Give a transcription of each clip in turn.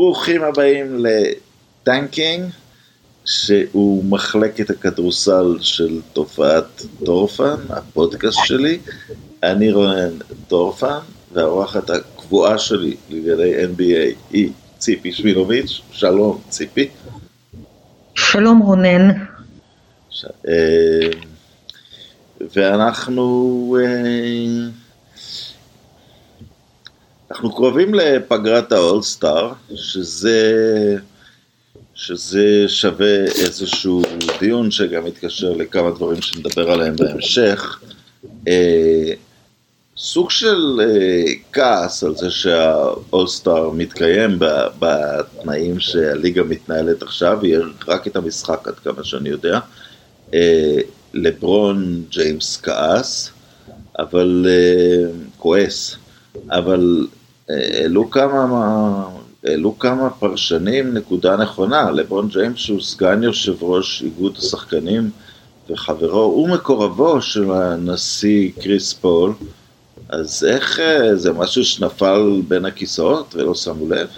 ברוכים הבאים לטנקינג, שהוא מחלקת הכדורסל של תופעת דורפן, הפודקאסט שלי. אני רונן דורפן, והאורחת הקבועה שלי לגבי NBA היא ציפי שמילוביץ'. שלום, ציפי. שלום רונן. ש... אה, ואנחנו... אה, אנחנו קרובים לפגרת האולסטאר, שזה, שזה שווה איזשהו דיון שגם מתקשר לכמה דברים שנדבר עליהם בהמשך. אה, סוג של אה, כעס על זה שהאולסטאר מתקיים בתנאים שהליגה מתנהלת עכשיו, יהיה רק את המשחק עד כמה שאני יודע. אה, לברון ג'יימס כעס, אבל כועס, אבל העלו כמה, העלו כמה פרשנים נקודה נכונה, לברון ג'יימס שהוא סגן יושב ראש איגוד השחקנים וחברו ומקורבו של הנשיא קריס פול, אז איך אה, זה משהו שנפל בין הכיסאות ולא שמו לב?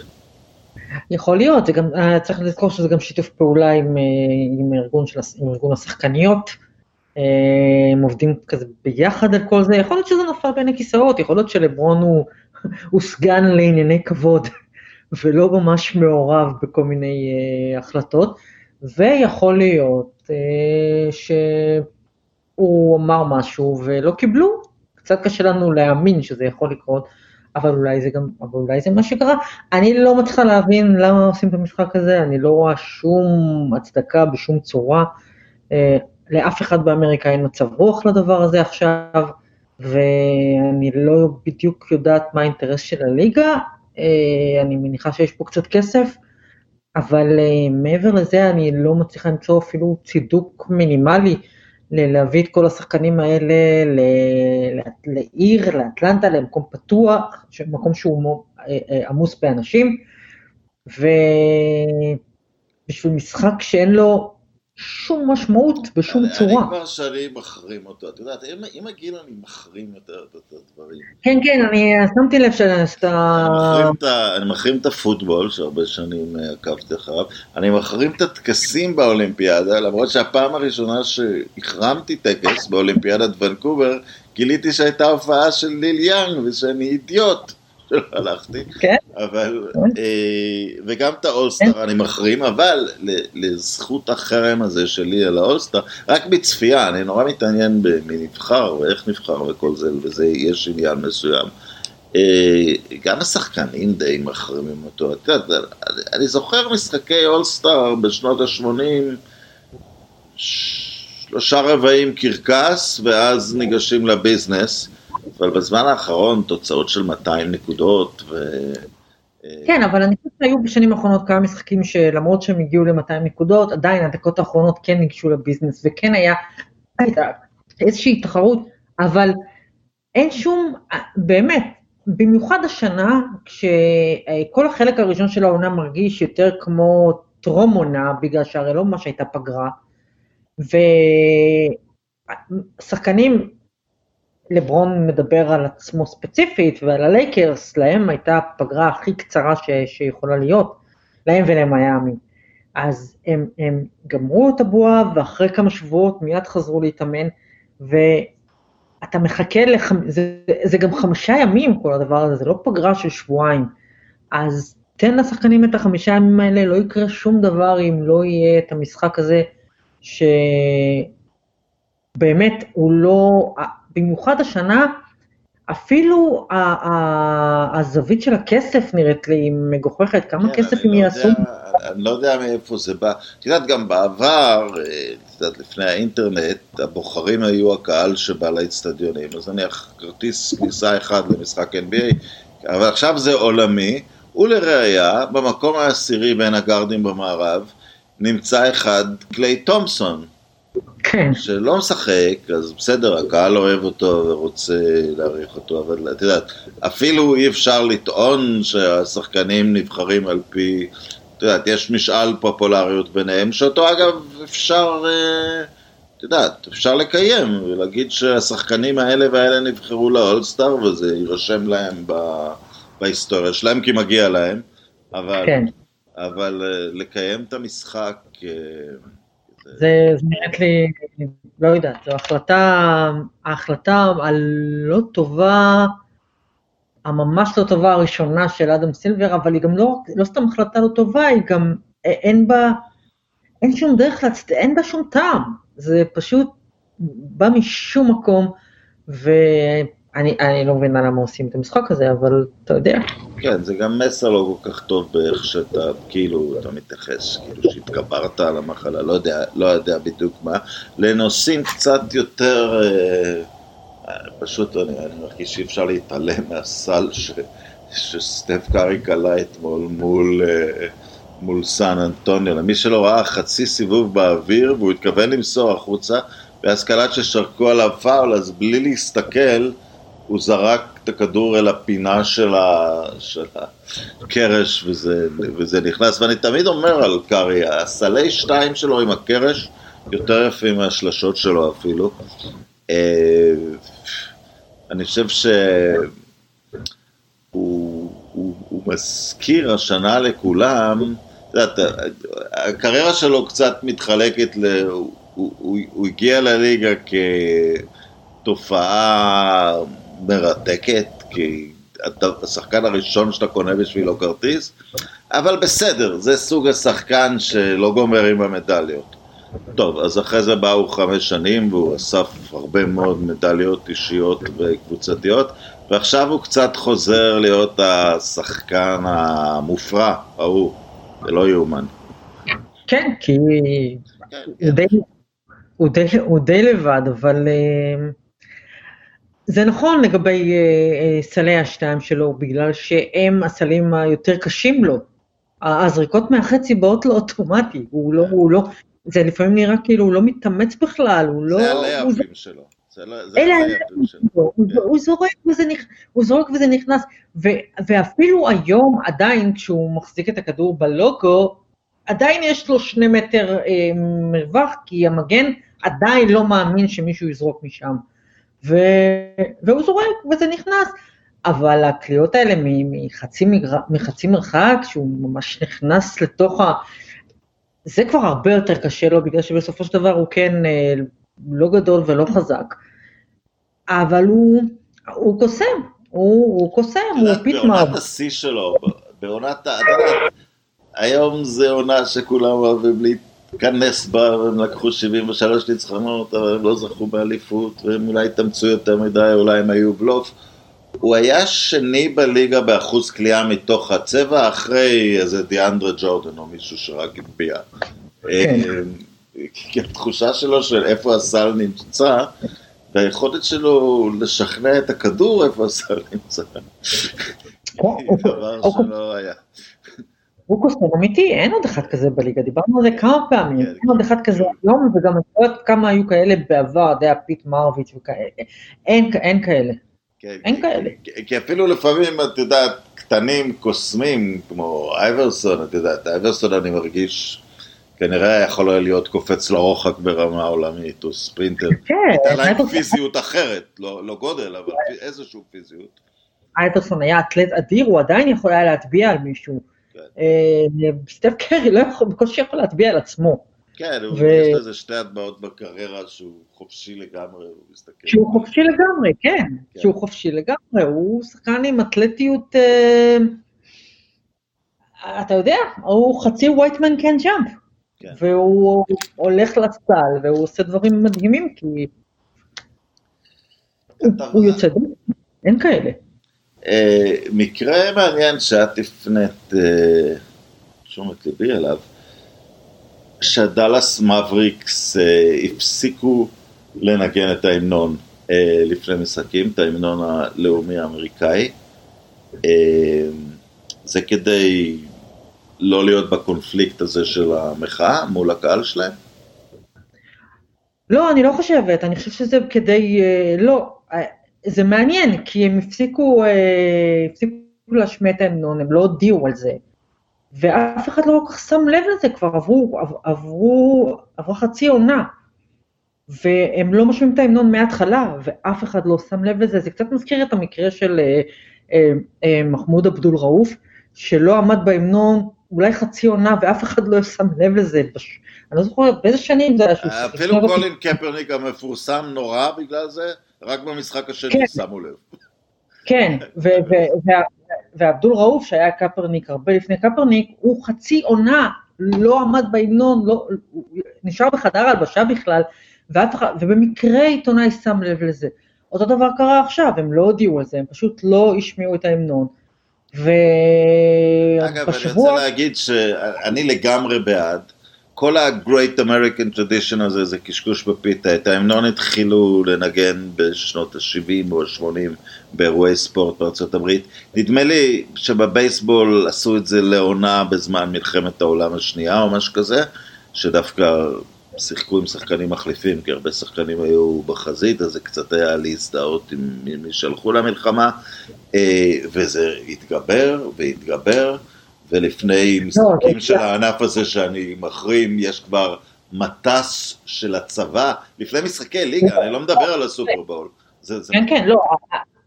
יכול להיות, גם, אה, צריך לזכור שזה גם שיתוף פעולה עם, אה, עם, ארגון, של, עם ארגון השחקניות, הם עובדים כזה ביחד על כל זה, יכול להיות שזה נפל בין הכיסאות, יכול להיות שלברון הוא הוא סגן לענייני כבוד, ולא ממש מעורב בכל מיני uh, החלטות, ויכול להיות uh, שהוא אמר משהו ולא קיבלו, קצת קשה לנו להאמין שזה יכול לקרות, אבל אולי זה גם, אבל אולי זה מה שקרה. אני לא מצליחה להבין למה עושים את המשחק הזה, אני לא רואה שום הצדקה בשום צורה. Uh, לאף אחד באמריקה אין מצב רוח לדבר הזה עכשיו. ואני לא בדיוק יודעת מה האינטרס של הליגה, אה, אני מניחה שיש פה קצת כסף, אבל אה, מעבר לזה אני לא מצליחה למצוא אפילו צידוק מינימלי להביא את כל השחקנים האלה לעיר, לאטלנטה, למקום פתוח, מקום שהוא אה, עמוס באנשים, ובשביל משחק שאין לו שום משמעות בשום אני, צורה. אני כבר שנים מחרים אותו, את יודעת, עם, עם הגיל אני מחרים יותר את הדברים. כן, כן, אני שמתי לב שאתה... אני מחרים את הפוטבול, שהרבה שנים אה, עקבתי אחריו, אני מחרים את הטקסים באולימפיאדה, למרות שהפעם הראשונה שהחרמתי טקס באולימפיאדת ונקובר, גיליתי שהייתה הופעה של ליל יאנג ושאני אידיוט. שלא הלכתי, כן. אבל, כן. אה, וגם את האולסטאר כן. אני מחרים, אבל לזכות החרם הזה שלי על האולסטאר, רק בצפייה, אני נורא מתעניין במי נבחר ואיך נבחר וכל זה, וזה יש עניין מסוים. אה, גם השחקנים די מחרימים אותו, את יודעת, אני זוכר משחקי אולסטאר בשנות ה-80, שלושה רבעים קרקס, ואז ניגשים לביזנס. אבל בזמן האחרון תוצאות של 200 נקודות ו... כן, אבל אני חושבת שהיו בשנים האחרונות כמה משחקים שלמרות שהם הגיעו ל-200 נקודות, עדיין הדקות האחרונות כן ניגשו לביזנס, וכן היה איזושהי תחרות, אבל אין שום, באמת, במיוחד השנה, כשכל החלק הראשון של העונה מרגיש יותר כמו טרום עונה, בגלל שהרי לא ממש הייתה פגרה, ושחקנים לברון מדבר על עצמו ספציפית ועל הלייקרס, להם הייתה הפגרה הכי קצרה ש, שיכולה להיות, להם ולמיאמי. אז הם, הם גמרו את הבועה ואחרי כמה שבועות מיד חזרו להתאמן, ואתה מחכה, לח... זה, זה גם חמישה ימים כל הדבר הזה, זה לא פגרה של שבועיים. אז תן לשחקנים את החמישה ימים האלה, לא יקרה שום דבר אם לא יהיה את המשחק הזה, שבאמת הוא לא, במיוחד השנה, אפילו הזווית של הכסף נראית לי מגוחכת, כמה כן, כסף הם לא יעשו? אני לא יודע מאיפה זה בא. את יודעת, גם בעבר, אה, את יודעת, לפני האינטרנט, הבוחרים היו הקהל שבא לאצטדיונים, אז נניח כרטיס כניסה אחד למשחק NBA, אבל עכשיו זה עולמי, ולראיה, במקום העשירי בין הגארדים במערב, נמצא אחד, קליי תומפסון. כן. שלא משחק, אז בסדר, הקהל אוהב אותו ורוצה להעריך אותו, אבל את יודעת, אפילו אי אפשר לטעון שהשחקנים נבחרים על פי, את יודעת, יש משאל פופולריות ביניהם, שאותו אגב אפשר, אה, את יודעת, אפשר לקיים ולהגיד שהשחקנים האלה והאלה נבחרו לאולסטאר וזה יירשם להם בהיסטוריה שלהם כי מגיע להם. אבל, כן. אבל אה, לקיים את המשחק... אה, זה, נראית לי, לא יודעת, זו החלטה, ההחלטה הלא טובה, הממש לא טובה הראשונה של אדם סילבר, אבל היא גם לא, לא סתם החלטה לא טובה, היא גם, אין בה, אין שום דרך להצט... אין בה שום טעם. זה פשוט בא משום מקום, ואני לא מבינה למה עושים את המשחק הזה, אבל אתה יודע. כן, זה גם מסר לא כל כך טוב באיך שאתה, כאילו, אתה מתייחס, כאילו שהתגברת על המחלה, לא יודע, לא יודע בדיוק מה, לנושאים קצת יותר, אה, פשוט אני, אני מרגיש שאי אפשר להתעלם מהסל ש, שסטף קארי קלה אתמול מול... אה, מול סן אנטוניו, למי שלא ראה חצי סיבוב באוויר והוא התכוון למסור החוצה ואז קלט ששרקו עליו פאול אז בלי להסתכל הוא זרק את הכדור אל הפינה של, ה... של הקרש וזה, וזה נכנס. ואני תמיד אומר על קארי, הסלי שתיים שלו עם הקרש יותר יפים מהשלשות שלו אפילו. אה, אני חושב שהוא הוא, הוא מזכיר השנה לכולם. יודעת, הקריירה שלו קצת מתחלקת, ל... הוא, הוא, הוא הגיע לליגה כתופעה מרתקת, השחקן הראשון שאתה קונה בשבילו כרטיס, אבל בסדר, זה סוג השחקן שלא גומר עם המדליות. טוב, אז אחרי זה באו חמש שנים והוא אסף הרבה מאוד מדליות אישיות וקבוצתיות ועכשיו הוא קצת חוזר להיות השחקן המופרע, ההוא. זה לא יאומן. כן, כי כן, הוא, די, הוא, די, הוא די לבד, אבל אה, זה נכון לגבי אה, אה, סלי השתיים שלו, בגלל שהם הסלים היותר קשים לו. הזריקות מהחצי באות לו אוטומטי, הוא לא, הוא לא, זה לפעמים נראה כאילו הוא לא מתאמץ בכלל, הוא לא... זה הלייבים שלו. לא, הוא זורק וזה נכנס, ואפילו היום עדיין כשהוא מחזיק את הכדור בלוגו, עדיין יש לו שני מטר אה, מרווח, כי המגן עדיין לא מאמין שמישהו יזרוק משם. ו... והוא זורק וזה נכנס. אבל הקליעות האלה מחצי, מגר... מחצי מרחק, שהוא ממש נכנס לתוך ה... זה כבר הרבה יותר קשה לו, בגלל שבסופו של דבר הוא כן אה, לא גדול ולא חזק, אבל הוא, הוא קוסם, הוא, הוא קוסם, הוא פיטמר. בעונת השיא שלו, בעונת, יודע, היום זה עונה שכולם אוהבים להתכנס בה, והם לקחו 73 ניצחונות, אבל הם לא זכו באליפות, והם אולי התאמצו יותר מדי, אולי הם היו בלוף. הוא היה שני בליגה באחוז קליעה מתוך הצבע, אחרי איזה דיאנדרה ג'ורדן או מישהו שרק הגביה. כן. אה, כי התחושה שלו של איפה הסל נמצא, והיכולת שלו לשכנע את הכדור איפה הסל נמצא. דבר שלא היה. קוסם אמיתי, אין עוד אחד כזה בליגה, דיברנו על זה כמה פעמים, כן, אין עוד אחד כזה היום, וגם אני לא יודעת כמה היו כאלה בעבר, אתה יודע, פיט מראוויץ' וכאלה, אין כאלה. כן, אין כאלה. כי אפילו לפעמים, את יודעת, קטנים קוסמים, כמו אייברסון, את יודעת, אייברסון אני מרגיש כנראה יכול היה להיות קופץ לרוחק ברמה עולמית, או ספרינטר. כן. הייתה להם פיזיות אחרת, לא, לא גודל, אבל איזושהי פיזיות. אייטרסון היה אתלט אדיר, הוא עדיין יכול היה להטביע על מישהו. כן. אה, סטף קרי לא יכול, בקושי יכול להטביע על עצמו. כן, יש לו איזה שתי הטבעות בקריירה שהוא חופשי לגמרי, הוא מסתכל. שהוא חופשי לגמרי, כן. כן. שהוא חופשי לגמרי, הוא שחקן עם אתלטיות, אה, אתה יודע, הוא חצי וייטמן קן ג'אמפ. כן. והוא הולך לסל, והוא עושה דברים מדהימים, כי הוא יוצא אין כאלה. אה, מקרה מעניין שאת הפנית תשומת אה, ליבי אליו, שהדאלאס מבריקס אה, הפסיקו לנגן את ההמנון לפני משחקים, את ההמנון הלאומי האמריקאי. זה כדי לא להיות בקונפליקט הזה של המחאה מול הקהל שלהם? לא, אני לא חושבת, אני חושבת שזה כדי, לא, זה מעניין, כי הם הפסיקו, אה, הפסיקו להשמיע את ההמנון, הם לא הודיעו על זה, ואף אחד לא כל כך שם לב לזה, כבר עברו, עברו, עברה חצי עונה, והם לא משמיעים את ההמנון מההתחלה, ואף אחד לא שם לב לזה, זה קצת מזכיר את המקרה של מחמוד עבדול ראוף, שלא עמד בהמנון אולי חצי עונה ואף אחד לא שם לב לזה. אני לא זוכר באיזה שנים זה היה שהוא... אפילו קולין קפרניק המפורסם נורא בגלל זה, רק במשחק השני כן. שמו לב. כן, ועבדול ראוף שהיה קפרניק הרבה לפני קפרניק, הוא חצי עונה לא עמד בהמנון, לא, נשאר בחדר הלבשה בכלל, ובמקרה עיתונאי שם לב לזה. אותו דבר קרה עכשיו, הם לא הודיעו על זה, הם פשוט לא השמיעו את ההמנון. ובשבוע... אגב, אני רוצה להגיד שאני לגמרי בעד. כל ה-Great American Tradition הזה זה קשקוש בפיתה, את ההמנון התחילו לנגן בשנות ה-70 או ה-80 באירועי ספורט בארצות הברית. נדמה לי שבבייסבול עשו את זה לעונה בזמן מלחמת העולם השנייה או משהו כזה, שדווקא שיחקו עם שחקנים מחליפים, כי הרבה שחקנים היו בחזית, אז זה קצת היה להזדהות עם מי שהלכו למלחמה, אה, וזה התגבר והתגבר. ולפני לא, משחקים של הענף הזה שאני מחרים, יש כבר מטס של הצבא, לפני משחקי ליגה, אני לא מדבר על הסופרבול. כן, כן, לא,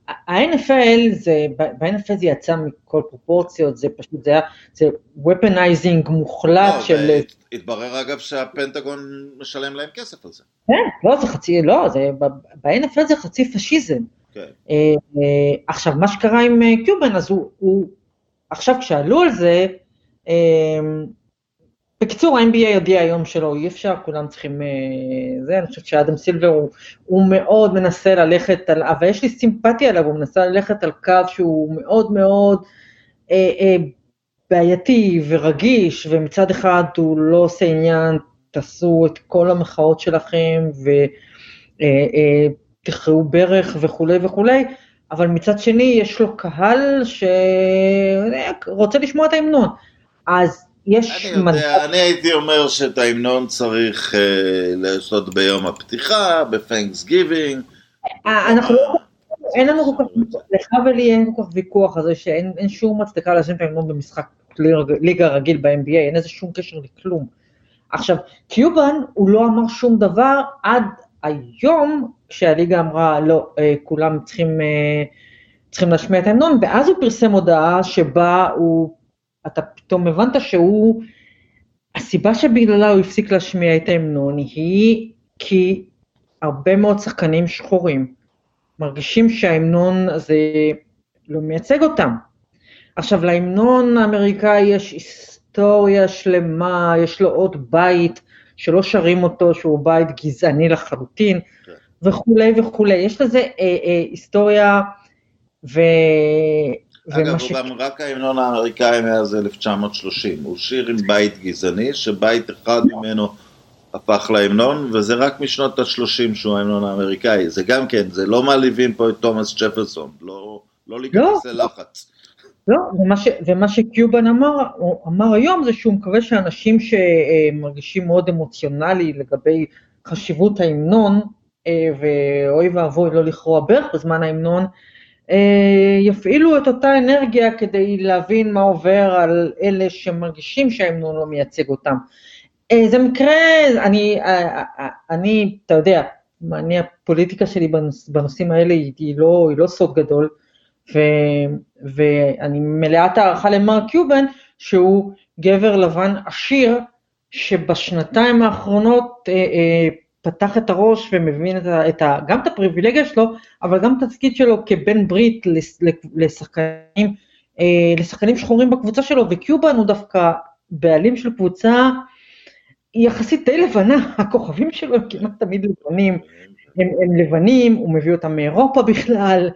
ה-NFL זה, ב-NFL זה יצא מכל פרופורציות, זה פשוט, זה היה, זה weaponizing מוחלט לא, של... התברר אגב שהפנטגון משלם להם כסף על זה. כן, לא, זה חצי, לא, זה, ב-NFL זה חצי פשיזם. כן. אה, אה, עכשיו, מה שקרה עם אה, קיובן, אז הוא, הוא עכשיו כשעלו על זה, אמ, בקיצור ה-NBA הודיע היום שלא, אי אפשר, כולם צריכים, אה, זה, אני חושבת שאדם סילבר הוא, הוא מאוד מנסה ללכת על, אבל יש לי סימפתיה עליו, הוא מנסה ללכת על קו שהוא מאוד מאוד אה, אה, בעייתי ורגיש, ומצד אחד הוא לא עושה עניין, תעשו את כל המחאות שלכם ותכרעו אה, אה, ברך וכולי וכולי, אבל מצד שני יש לו קהל שרוצה לשמוע את ההמנון. אז יש... אני, מנ... יודע, אני הייתי אומר שאת ההמנון צריך uh, לעשות ביום הפתיחה, בפנקס גיבינג. אה, אנחנו לא... אין לנו כל כך, לך ולי אין כל כך ויכוח על זה שאין שום הצדקה לשים את ההמנון במשחק ליגה רגיל ב-NBA, אין איזה שום קשר לכלום. עכשיו, קיובן הוא לא אמר שום דבר עד היום כשהליגה אמרה לא, אה, כולם צריכים, אה, צריכים להשמיע את ההמנון, ואז הוא פרסם הודעה שבה הוא, אתה פתאום הבנת שהוא, הסיבה שבגללה הוא הפסיק להשמיע את ההמנון היא כי הרבה מאוד שחקנים שחורים מרגישים שההמנון הזה לא מייצג אותם. עכשיו להמנון האמריקאי יש היסטוריה שלמה, יש לו עוד בית שלא שרים אותו, שהוא בית גזעני לחלוטין, כן. וכולי וכולי. יש לזה אה, אה, היסטוריה, ו... אגב, הוא גם רק ההמנון האמריקאי מאז 1930, הוא שיר עם בית גזעני, שבית אחד ממנו הפך להמנון, וזה רק משנות ה-30 שהוא ההמנון האמריקאי. זה גם כן, זה לא מעליבים פה את תומאס ג'פרסון, לא, לא להיכנס לא, ללחץ. לא, ומה, ש, ומה שקיובן אמר, אמר היום זה שהוא מקווה שאנשים שמרגישים מאוד אמוציונלי לגבי חשיבות ההמנון, אה, ואוי ואבוי לא לכרוע ברך בזמן ההמנון, אה, יפעילו את אותה אנרגיה כדי להבין מה עובר על אלה שמרגישים שההמנון לא מייצג אותם. אה, זה מקרה, אני, אני, אתה יודע, אני, הפוליטיקה שלי בנושאים האלה היא לא, היא לא סוד גדול, ו, ואני מלאת הערכה למר קיובן, שהוא גבר לבן עשיר, שבשנתיים האחרונות אה, אה, פתח את הראש ומבין את ה, את ה, גם את הפריבילגיה שלו, אבל גם את התפקיד שלו כבן ברית לשחקנים, אה, לשחקנים שחורים בקבוצה שלו, וקיובן הוא דווקא בעלים של קבוצה יחסית די לבנה, הכוכבים שלו הם כמעט תמיד לבנים, הם, הם לבנים, הוא מביא אותם מאירופה בכלל,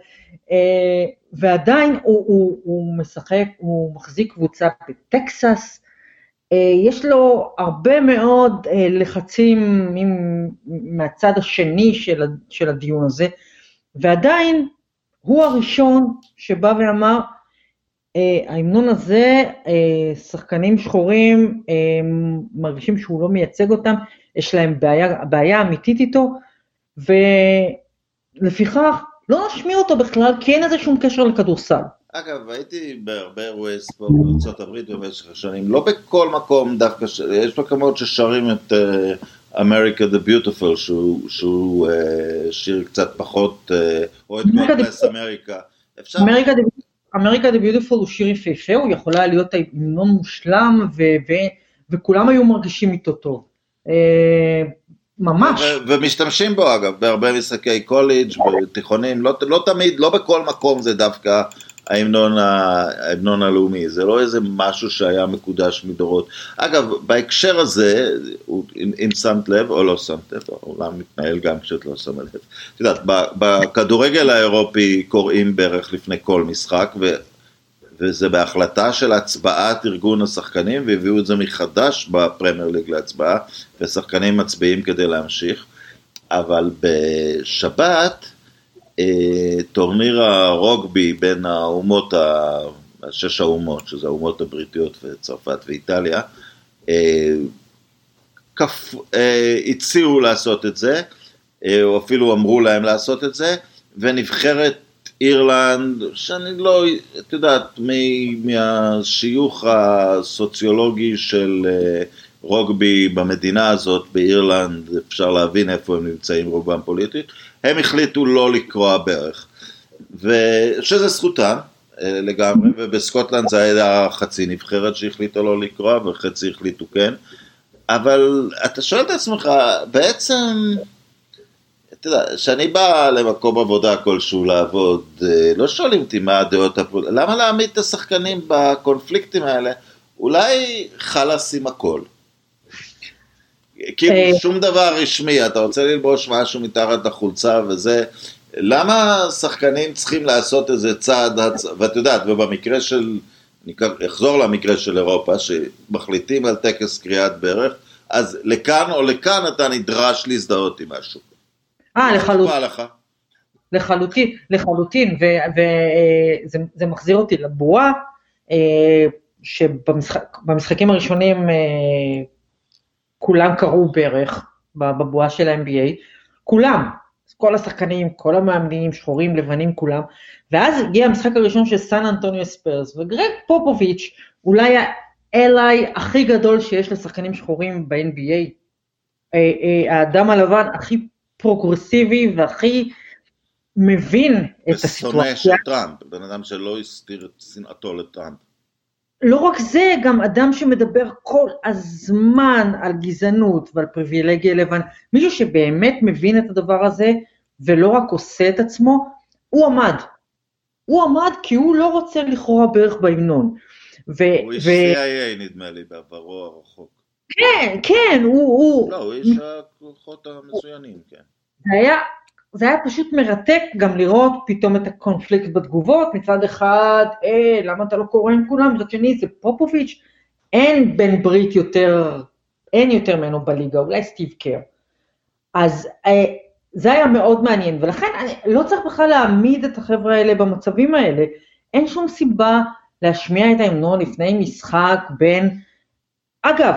אה, ועדיין הוא, הוא, הוא משחק, הוא מחזיק קבוצה בטקסס, אה, יש לו הרבה מאוד אה, לחצים מהצד השני של, של הדיון הזה, ועדיין הוא הראשון שבא ואמר, ההמנון הזה, שחקנים שחורים מרגישים שהוא לא מייצג אותם, יש להם בעיה, בעיה אמיתית איתו, ולפיכך לא נשמיע אותו בכלל, כי אין לזה שום קשר לכדורסל. אגב, הייתי בהרבה אירועי ספורט בארצות הברית במשך השנים, לא בכל מקום דווקא, יש מקומות ששרים את uh, the Beautiful, שהוא, שהוא uh, שיר קצת פחות, uh, או את God Bless America. America the Beautiful הוא שיר יפהפה, הוא יכול היה להיות המנון מושלם, ו- ו- וכולם היו מרגישים איתו טוב. אה, ממש. ו- ומשתמשים בו אגב, בהרבה משחקי קולג' ותיכונים, לא, לא תמיד, לא בכל מקום זה דווקא ההמנון, ההמנון הלאומי, זה לא איזה משהו שהיה מקודש מדורות. אגב, בהקשר הזה, אם, אם שמת לב או לא שמת לב, העולם מתנהל גם כשאת לא שמה לב. את יודעת, בכדורגל האירופי קוראים בערך לפני כל משחק, ו, וזה בהחלטה של הצבעת ארגון השחקנים, והביאו את זה מחדש בפרמייר ליג להצבעה, ושחקנים מצביעים כדי להמשיך. אבל בשבת, אה, טורניר הרוגבי בין האומות, שש האומות, שזה האומות הבריטיות וצרפת ואיטליה, אה, כפ... אה, הציעו לעשות את זה, או אפילו אמרו להם לעשות את זה, ונבחרת אירלנד, שאני לא, את יודעת, מהשיוך הסוציולוגי של רוגבי במדינה הזאת, באירלנד, אפשר להבין איפה הם נמצאים רובם פוליטית, הם החליטו לא לקרוע ברך, ושזה זכותם אה, לגמרי, ובסקוטלנד זה היה חצי נבחרת שהחליטה לא לקרוע וחצי החליטו כן, אבל אתה שואל את עצמך, בעצם, אתה יודע, כשאני בא למקום עבודה כלשהו לעבוד, אה, לא שואלים אותי מה הדעות הפוליטיות, למה להעמיד את השחקנים בקונפליקטים האלה? אולי חלאס עם הכל. כאילו אה, שום דבר רשמי, אתה רוצה ללבוש משהו מתחת לחולצה וזה, למה שחקנים צריכים לעשות איזה צעד, ואת יודעת, ובמקרה של, אני אחזור למקרה של אירופה, שמחליטים על טקס קריאת ברך, אז לכאן או לכאן אתה נדרש להזדהות עם משהו. אה, לחלוטין. לחלוטין, לחלוטין, וזה מחזיר אותי לבועה, אה, שבמשחקים הראשונים אה, כולם קראו ברך בבועה של ה-NBA, כולם, כל השחקנים, כל המאמנים, שחורים, לבנים, כולם, ואז הגיע המשחק הראשון של סן אנטוניו ספיירס, וגרג פופוביץ', אולי ה- ally הכי גדול שיש לשחקנים שחורים ב-NBA, אה, אה, האדם הלבן הכי פרוגרסיבי והכי מבין את הסיטואציה. ושונא של טראמפ, בן אדם שלא הסתיר את שנאתו לטראמפ. לא רק זה, גם אדם שמדבר כל הזמן על גזענות ועל פריבילגיה לבן, מישהו שבאמת מבין את הדבר הזה ולא רק עושה את עצמו, הוא עמד. הוא עמד כי הוא לא רוצה לכרוע בערך בהמנון. ו- הוא איש ו- CIA נדמה לי בעברו הרחוק. כן, כן, הוא... לא, הוא איש הכוחות המצוינים, כן. זה היה זה היה פשוט מרתק גם לראות פתאום את הקונפליקט בתגובות, מצד אחד, אה, למה אתה לא קורא עם כולם, מצד שני זה פופוביץ', אין בן ברית יותר, אין יותר ממנו בליגה, אולי סטיב קר. אז אה, זה היה מאוד מעניין, ולכן אני, לא צריך בכלל להעמיד את החבר'ה האלה במצבים האלה, אין שום סיבה להשמיע את ההמנון לפני משחק בין, אגב,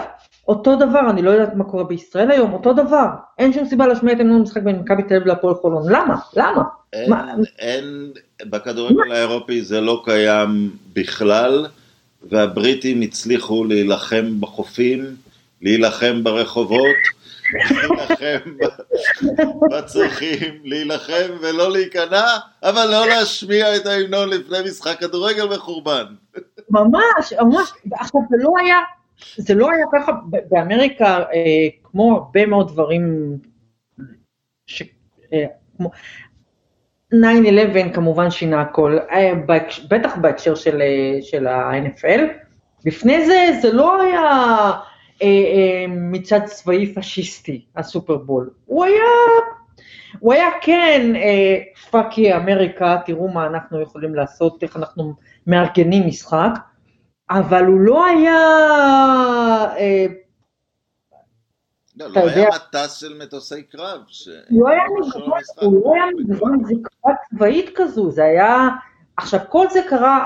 אותו דבר, אני לא יודעת מה קורה בישראל היום, אותו דבר. אין שום סיבה להשמיע את המנון משחק בין מכבי תל אביב להפועל חולון. למה? למה? אין, מה? אין, בכדורגל האירופי זה לא קיים בכלל, והבריטים הצליחו להילחם בחופים, להילחם ברחובות, להילחם בצרכים, להילחם ולא להיכנע, אבל לא להשמיע את ההמנון לפני משחק כדורגל מחורבן. ממש, ממש. עכשיו, זה לא היה... זה לא היה ככה באמריקה, אה, כמו הרבה מאוד דברים, ש, אה, כמו 9-11 כמובן שינה הכל, אה, בטח בהקשר של, של ה-NFL. לפני זה, זה לא היה אה, אה, מצד צבאי פשיסטי, הסופרבול. הוא היה, הוא היה כן, פאקי אמריקה, תראו מה אנחנו יכולים לעשות, איך אנחנו מארגנים משחק. אבל הוא לא היה... אה, לא, לא היה מטס של מטוסי קרב. לא היה מגוון, הוא לא היה מגוון זקפה צבאית כזו, זה היה... עכשיו, כל זה קרה,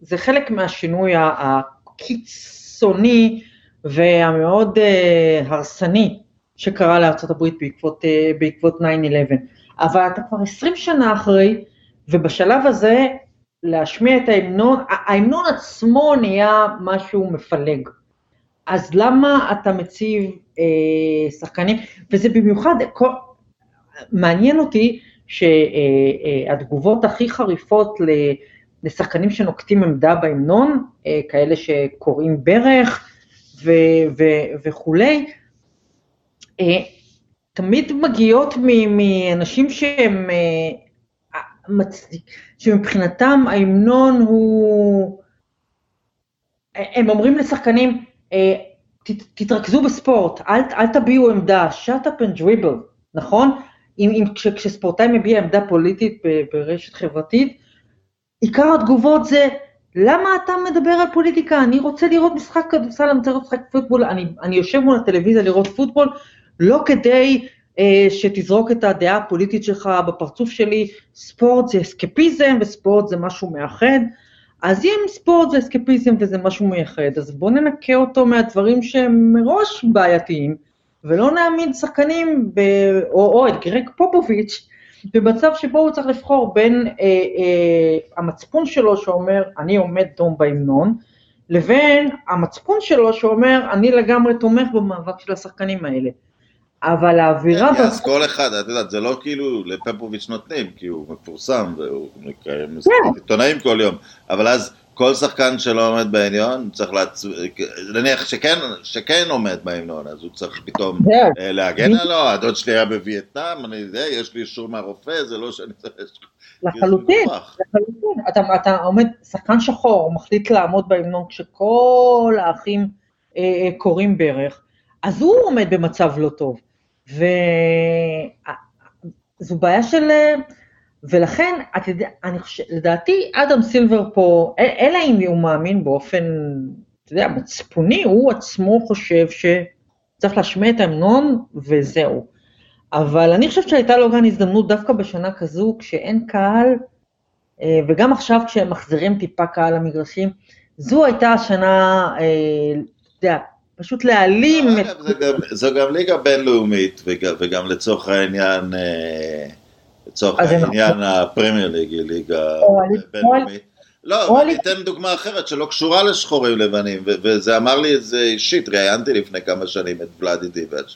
זה חלק מהשינוי הקיצוני והמאוד אה, הרסני שקרה לארה"ב בעקבות, אה, בעקבות 9-11. אבל אתה כבר 20 שנה אחרי, ובשלב הזה להשמיע את ההמנון, ההמנון עצמו נהיה משהו מפלג. אז למה אתה מציב אה, שחקנים, וזה במיוחד, כל, מעניין אותי שהתגובות הכי חריפות לשחקנים שנוקטים עמדה בהמנון, אה, כאלה שקוראים ברך ו, ו, וכולי, אה, תמיד מגיעות מאנשים שהם, אה, שמבחינתם ההמנון הוא, הם אומרים לשחקנים, תתרכזו בספורט, אל, אל תביעו עמדה, shut up and dribble, נכון? אם, אם כש, כשספורטאי מביע עמדה פוליטית ברשת חברתית, עיקר התגובות זה, למה אתה מדבר על פוליטיקה? אני רוצה לראות משחק כדורסל, אני רוצה לראות משחק פוטבול, אני, אני יושב מול הטלוויזיה לראות פוטבול, לא כדי אה, שתזרוק את הדעה הפוליטית שלך בפרצוף שלי, ספורט זה אסקפיזם וספורט זה משהו מאחד, אז אם ספורט זה אסקפיזם וזה משהו מייחד, אז בואו ננקה אותו מהדברים שהם מראש בעייתיים, ולא נעמיד שחקנים, ב, או, או את גרג פופוביץ', במצב שבו הוא צריך לבחור בין אה, אה, המצפון שלו שאומר, אני עומד דום בהמנון, לבין המצפון שלו שאומר, אני לגמרי תומך במאבק של השחקנים האלה. אבל האווירה... כן, אז כל אחד, את יודעת, זה לא כאילו לפפוביץ' נותנים, כי הוא מפורסם והוא מקיים כן. עיתונאים כל יום, אבל אז כל שחקן שלא עומד בהמנון צריך להצ... נניח שכן, שכן עומד בהמנון, אז הוא צריך פתאום אה, להגן עלו, הדוד שלי היה בווייטנאם, אני יודע, יש לי אישור מהרופא, זה לא שאני צריך... לחלוטין, לחלוטין. אתה, אתה עומד, שחקן שחור מחליט לעמוד בהמנון כשכל האחים אה, אה, קוראים ברך, אז הוא עומד במצב לא טוב. וזו בעיה של... אה, ולכן, את יודע, אני חושב, לדעתי, אדם סילבר פה, אלא אם הוא מאמין באופן, אתה יודע, מצפוני, הוא עצמו חושב שצריך להשמיע את ההמנון וזהו. אבל אני חושבת שהייתה לו גם הזדמנות דווקא בשנה כזו, כשאין קהל, אה, וגם עכשיו כשהם מחזירים טיפה קהל למגרשים, זו הייתה השנה, אה, אתה יודע, פשוט להעלים את... זו גם ליגה בינלאומית, וגם לצורך העניין... לצורך העניין הפרמייר ליג היא ליגה בינלאומית. לא, אני אתן דוגמה אחרת שלא קשורה לשחורים לבנים, וזה אמר לי את זה אישית, ראיינתי לפני כמה שנים את ולאדי דיבאץ'.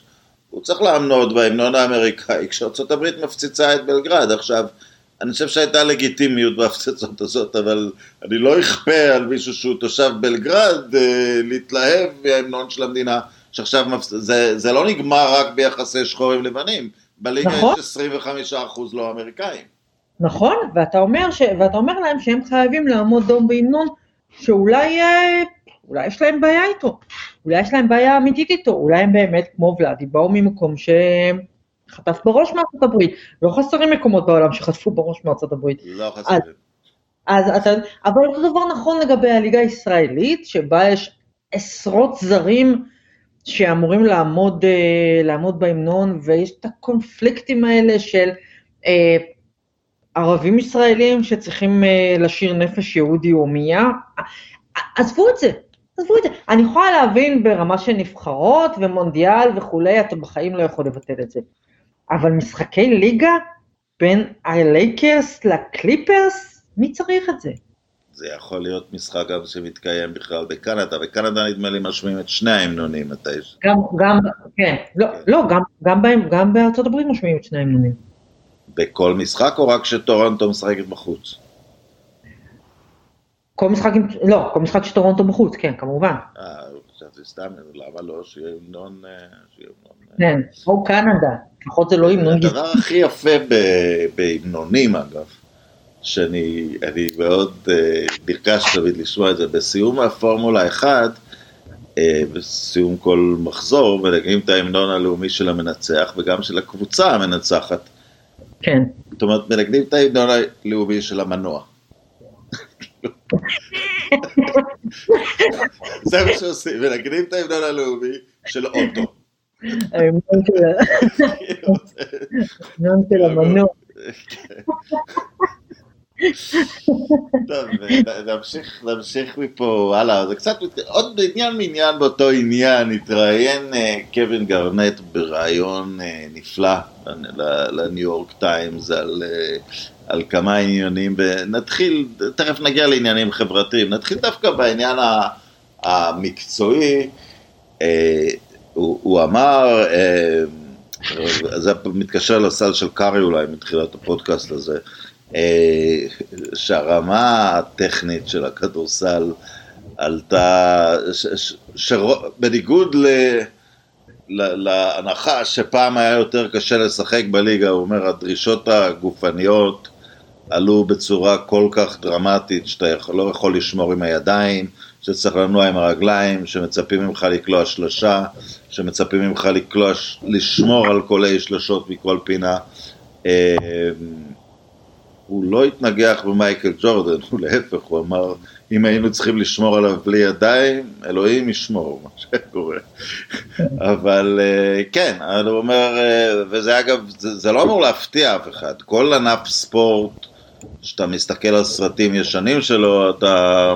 הוא צריך לעמוד בהמנון האמריקאי כשארצות הברית מפציצה את בלגרד. עכשיו, אני חושב שהייתה לגיטימיות בהפצצות הזאת, אבל אני לא אכפה על מישהו שהוא תושב בלגרד אה, להתלהב מההמנון של המדינה, שעכשיו מפצ... זה, זה לא נגמר רק ביחסי שחורים לבנים, בליגה נכון? יש 25 אחוז לא אמריקאים. נכון, ואתה אומר, ש... ואתה אומר להם שהם חייבים לעמוד דום בהמנון שאולי אה, אולי יש להם בעיה איתו, אולי יש להם בעיה אמיתית איתו, אולי הם באמת כמו ולאדי באו ממקום שחטף בראש מארצות הברית, לא חסרים מקומות בעולם שחטפו בראש מארצות הברית. לא חסרים. אז, אז אתה, אבל אותו דבר נכון לגבי הליגה הישראלית, שבה יש עשרות זרים שאמורים לעמוד, אה, לעמוד בהמנון, ויש את הקונפליקטים האלה של אה, ערבים ישראלים שצריכים אה, לשיר נפש יהודי הומייה. עזבו את זה, עזבו את זה. אני יכולה להבין ברמה של נבחרות ומונדיאל וכולי, אתה בחיים לא יכול לבטל את זה. אבל משחקי ליגה בין הלייקרס לקליפרס, מי צריך את זה? זה יכול להיות משחק גם שמתקיים בכלל בקנדה, בקנדה נדמה לי משמיעים את שני ההמנונים מתישהו. גם, גם, כן, לא, כן. לא גם, גם, בהם, גם בארצות הברית משמיעים את שני ההמנונים. בכל משחק או רק כשטורונטו משחקת בחוץ? כל משחק, לא, כל משחק שטורונטו בחוץ, כן, כמובן. אה, חשבתי סתם, למה לא, שיהיה המנון... אה, אה, כן, או קנדה, לפחות זה לא המנון. הדבר הכי יפה בהמנונים, אגב, שאני מאוד נרגש תמיד לשמוע את זה, בסיום הפורמולה 1, בסיום כל מחזור, מנגנים את ההמנון הלאומי של המנצח וגם של הקבוצה המנצחת. כן. זאת אומרת, מנגנים את ההמנון הלאומי של המנוע. זה מה שעושים, מנגנים את ההמנון הלאומי של אוטו. ההמנון של המנוע. טוב, נמשיך, נמשיך מפה הלאה, זה קצת, עוד עניין מעניין באותו עניין, התראיין קווין גרנט בריאיון נפלא לניו יורק טיימס על, על כמה עניינים, ונתחיל, תכף נגיע לעניינים חברתיים, נתחיל דווקא בעניין המקצועי, הוא, הוא אמר, זה מתקשר לסל של קארי אולי מתחילת הפודקאסט הזה, אה, שהרמה הטכנית של הכדורסל עלתה, בניגוד ל... להנחה שפעם היה יותר קשה לשחק בליגה, הוא אומר הדרישות הגופניות עלו בצורה כל כך דרמטית שאתה לא יכול לשמור עם הידיים, שצריך לנוע עם הרגליים, שמצפים ממך לקלוע שלושה, שמצפים ממך לקלוע, לשמור על קולי שלושות מכל פינה. אה, הוא לא התנגח במייקל ג'ורדן, הוא להפך, הוא אמר, אם היינו צריכים לשמור עליו בלי ידיים, אלוהים ישמור, מה שקורה. אבל אה, כן, הוא אומר, אה, וזה אגב, זה, זה לא אמור להפתיע אף אחד, כל ענף ספורט, כשאתה מסתכל על סרטים ישנים שלו, אתה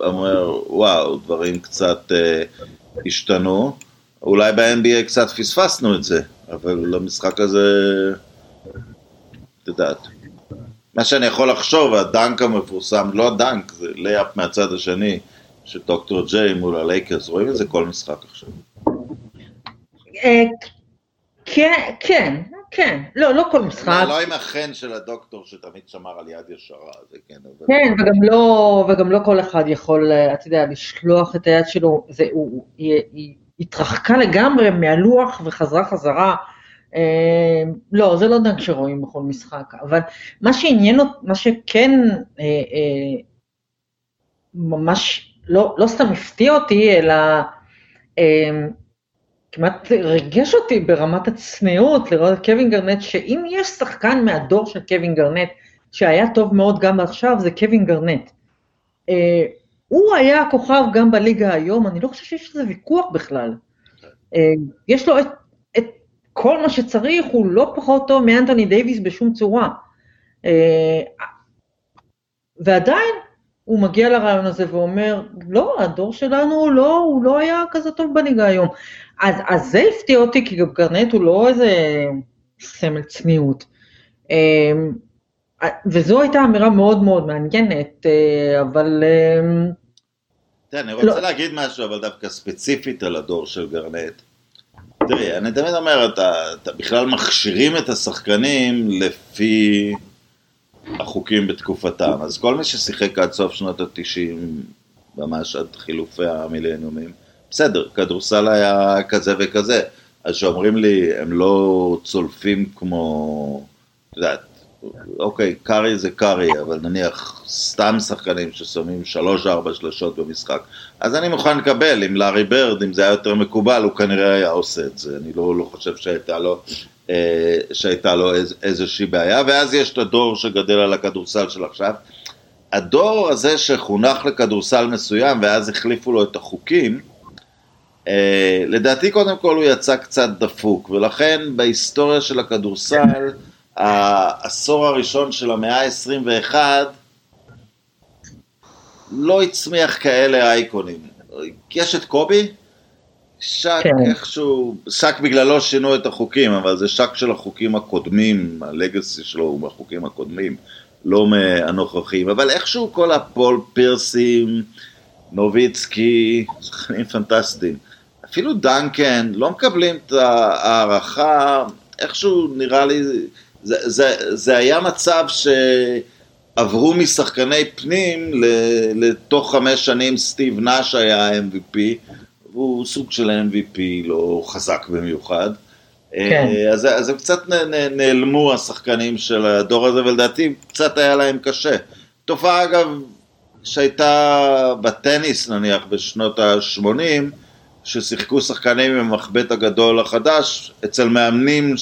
אומר, וואו, דברים קצת אה, השתנו. אולי ב-NBA קצת פספסנו את זה, אבל למשחק הזה, את יודעת. מה שאני יכול לחשוב, ה dunk המפורסם, לא ה dunk, זה layup מהצד השני, של דוקטור ג'יי מול הלייקרס, רואים את זה כל משחק עכשיו. אה, כן, כן, לא, לא כל משחק. לא עם החן של הדוקטור שתמיד שמר על יד ישרה, זה כן. כן, וגם לא, וגם לא כל אחד יכול, אתה יודע, לשלוח את היד שלו, זה, הוא, היא, היא התרחקה לגמרי מהלוח וחזרה חזרה. אה, לא, זה לא דנק שרואים בכל משחק, אבל מה שעניין, מה שכן אה, אה, ממש לא, לא סתם הפתיע אותי, אלא אה, כמעט ריגש אותי ברמת הצניעות לראות את קווין גרנט, שאם יש שחקן מהדור של קווין גרנט שהיה טוב מאוד גם עכשיו, זה קווין גרנט. אה, הוא היה הכוכב גם בליגה היום, אני לא חושב שיש לזה ויכוח בכלל. אה, יש לו את, את כל מה שצריך, הוא לא פחות טוב מאנטוני דייוויס בשום צורה. אה, ועדיין הוא מגיע לרעיון הזה ואומר, לא, הדור שלנו לא, הוא לא היה כזה טוב בליגה היום. אז, אז זה הפתיע אותי, כי גם גרנט הוא לא איזה סמל צניעות. אמ, וזו הייתה אמירה מאוד מאוד מעניינת, אה, אבל... אמ, תראה, אני רוצה לא... להגיד משהו, אבל דווקא ספציפית על הדור של גרנט. תראי, אני תמיד אומר, אתה, אתה בכלל מכשירים את השחקנים לפי החוקים בתקופתם. אז כל מי ששיחק עד סוף שנות התשעים, ממש עד חילופי המילניומים, בסדר, כדורסל היה כזה וכזה. אז שאומרים לי, הם לא צולפים כמו, את יודעת, אוקיי, קארי זה קארי, אבל נניח סתם שחקנים ששמים שלוש-ארבע שלושות במשחק, אז אני מוכן לקבל, אם לארי ברד, אם זה היה יותר מקובל, הוא כנראה היה עושה את זה, אני לא, לא חושב שהייתה לו, שהייתה לו איז, איזושהי בעיה, ואז יש את הדור שגדל על הכדורסל של עכשיו. הדור הזה שחונך לכדורסל מסוים, ואז החליפו לו את החוקים, אה, לדעתי קודם כל הוא יצא קצת דפוק, ולכן בהיסטוריה של הכדורסל, העשור הראשון של המאה ה-21 לא הצמיח כאלה אייקונים. יש את קובי, שק כן. איכשהו, שק בגללו שינו את החוקים, אבל זה שק של החוקים הקודמים, הלגסי שלו הוא מהחוקים הקודמים, לא מהנוכחים, אבל איכשהו כל הפול פירסים, נוביצקי, שחקנים פנטסטיים. אפילו דנקן, לא מקבלים את ההערכה, איכשהו נראה לי, זה, זה, זה היה מצב שעברו משחקני פנים לתוך חמש שנים סטיב נאש היה MVP, והוא סוג של MVP לא חזק במיוחד. כן. אה, אז, אז הם קצת נעלמו השחקנים של הדור הזה, ולדעתי קצת היה להם קשה. תופעה אגב שהייתה בטניס נניח בשנות ה-80, ששיחקו שחקנים עם המחבט הגדול החדש, אצל מאמנים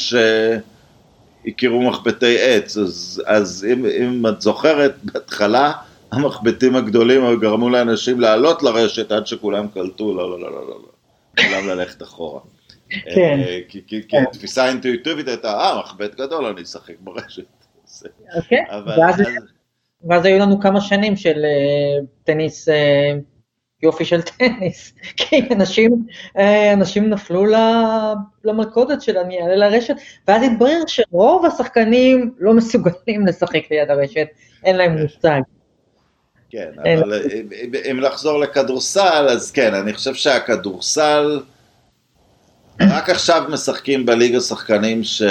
שהכירו מחבטי עץ, אז, אז אם, אם את זוכרת, בהתחלה המחבטים הגדולים גרמו לאנשים לעלות לרשת עד שכולם קלטו, לא, לא, לא, לא, לא, כולם ללכת אחורה. כן. אה, כי, כי התפיסה האינטואיטיבית הייתה, אה, מחבט גדול, אני אשחק ברשת. אוקיי, ואז היו לנו כמה שנים של אה, טניס אה, יופי של טניס, כי אנשים, אנשים נפלו למלכודת של אני אעלה לרשת, ואז התברר שרוב השחקנים לא מסוגלים לשחק ליד הרשת, אין להם מושג. כן, אבל אם לחזור לכדורסל, אז כן, אני חושב שהכדורסל, רק עכשיו משחקים בליגה שחקנים ש...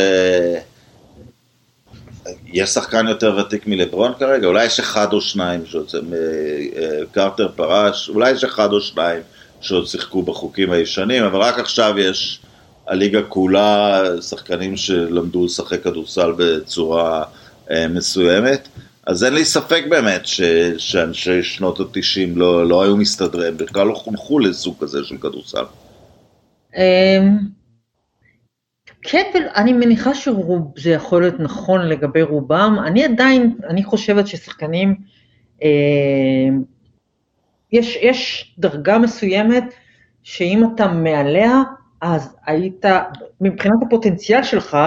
יש שחקן יותר ותיק מלברון כרגע? אולי יש אחד או שניים שיוצא, אה, קרטר פרש, אולי יש אחד או שניים שעוד שיחקו בחוקים הישנים, אבל רק עכשיו יש הליגה כולה שחקנים שלמדו לשחק כדורסל בצורה אה, מסוימת. אז אין לי ספק באמת ש, שאנשי שנות התשעים לא, לא היו מסתדרים, בכלל לא חונכו לסוג כזה של כדורסל. אמ, כן, אני מניחה שזה יכול להיות נכון לגבי רובם. אני עדיין, אני חושבת ששחקנים, אה, יש, יש דרגה מסוימת שאם אתה מעליה, אז היית, מבחינת הפוטנציאל שלך,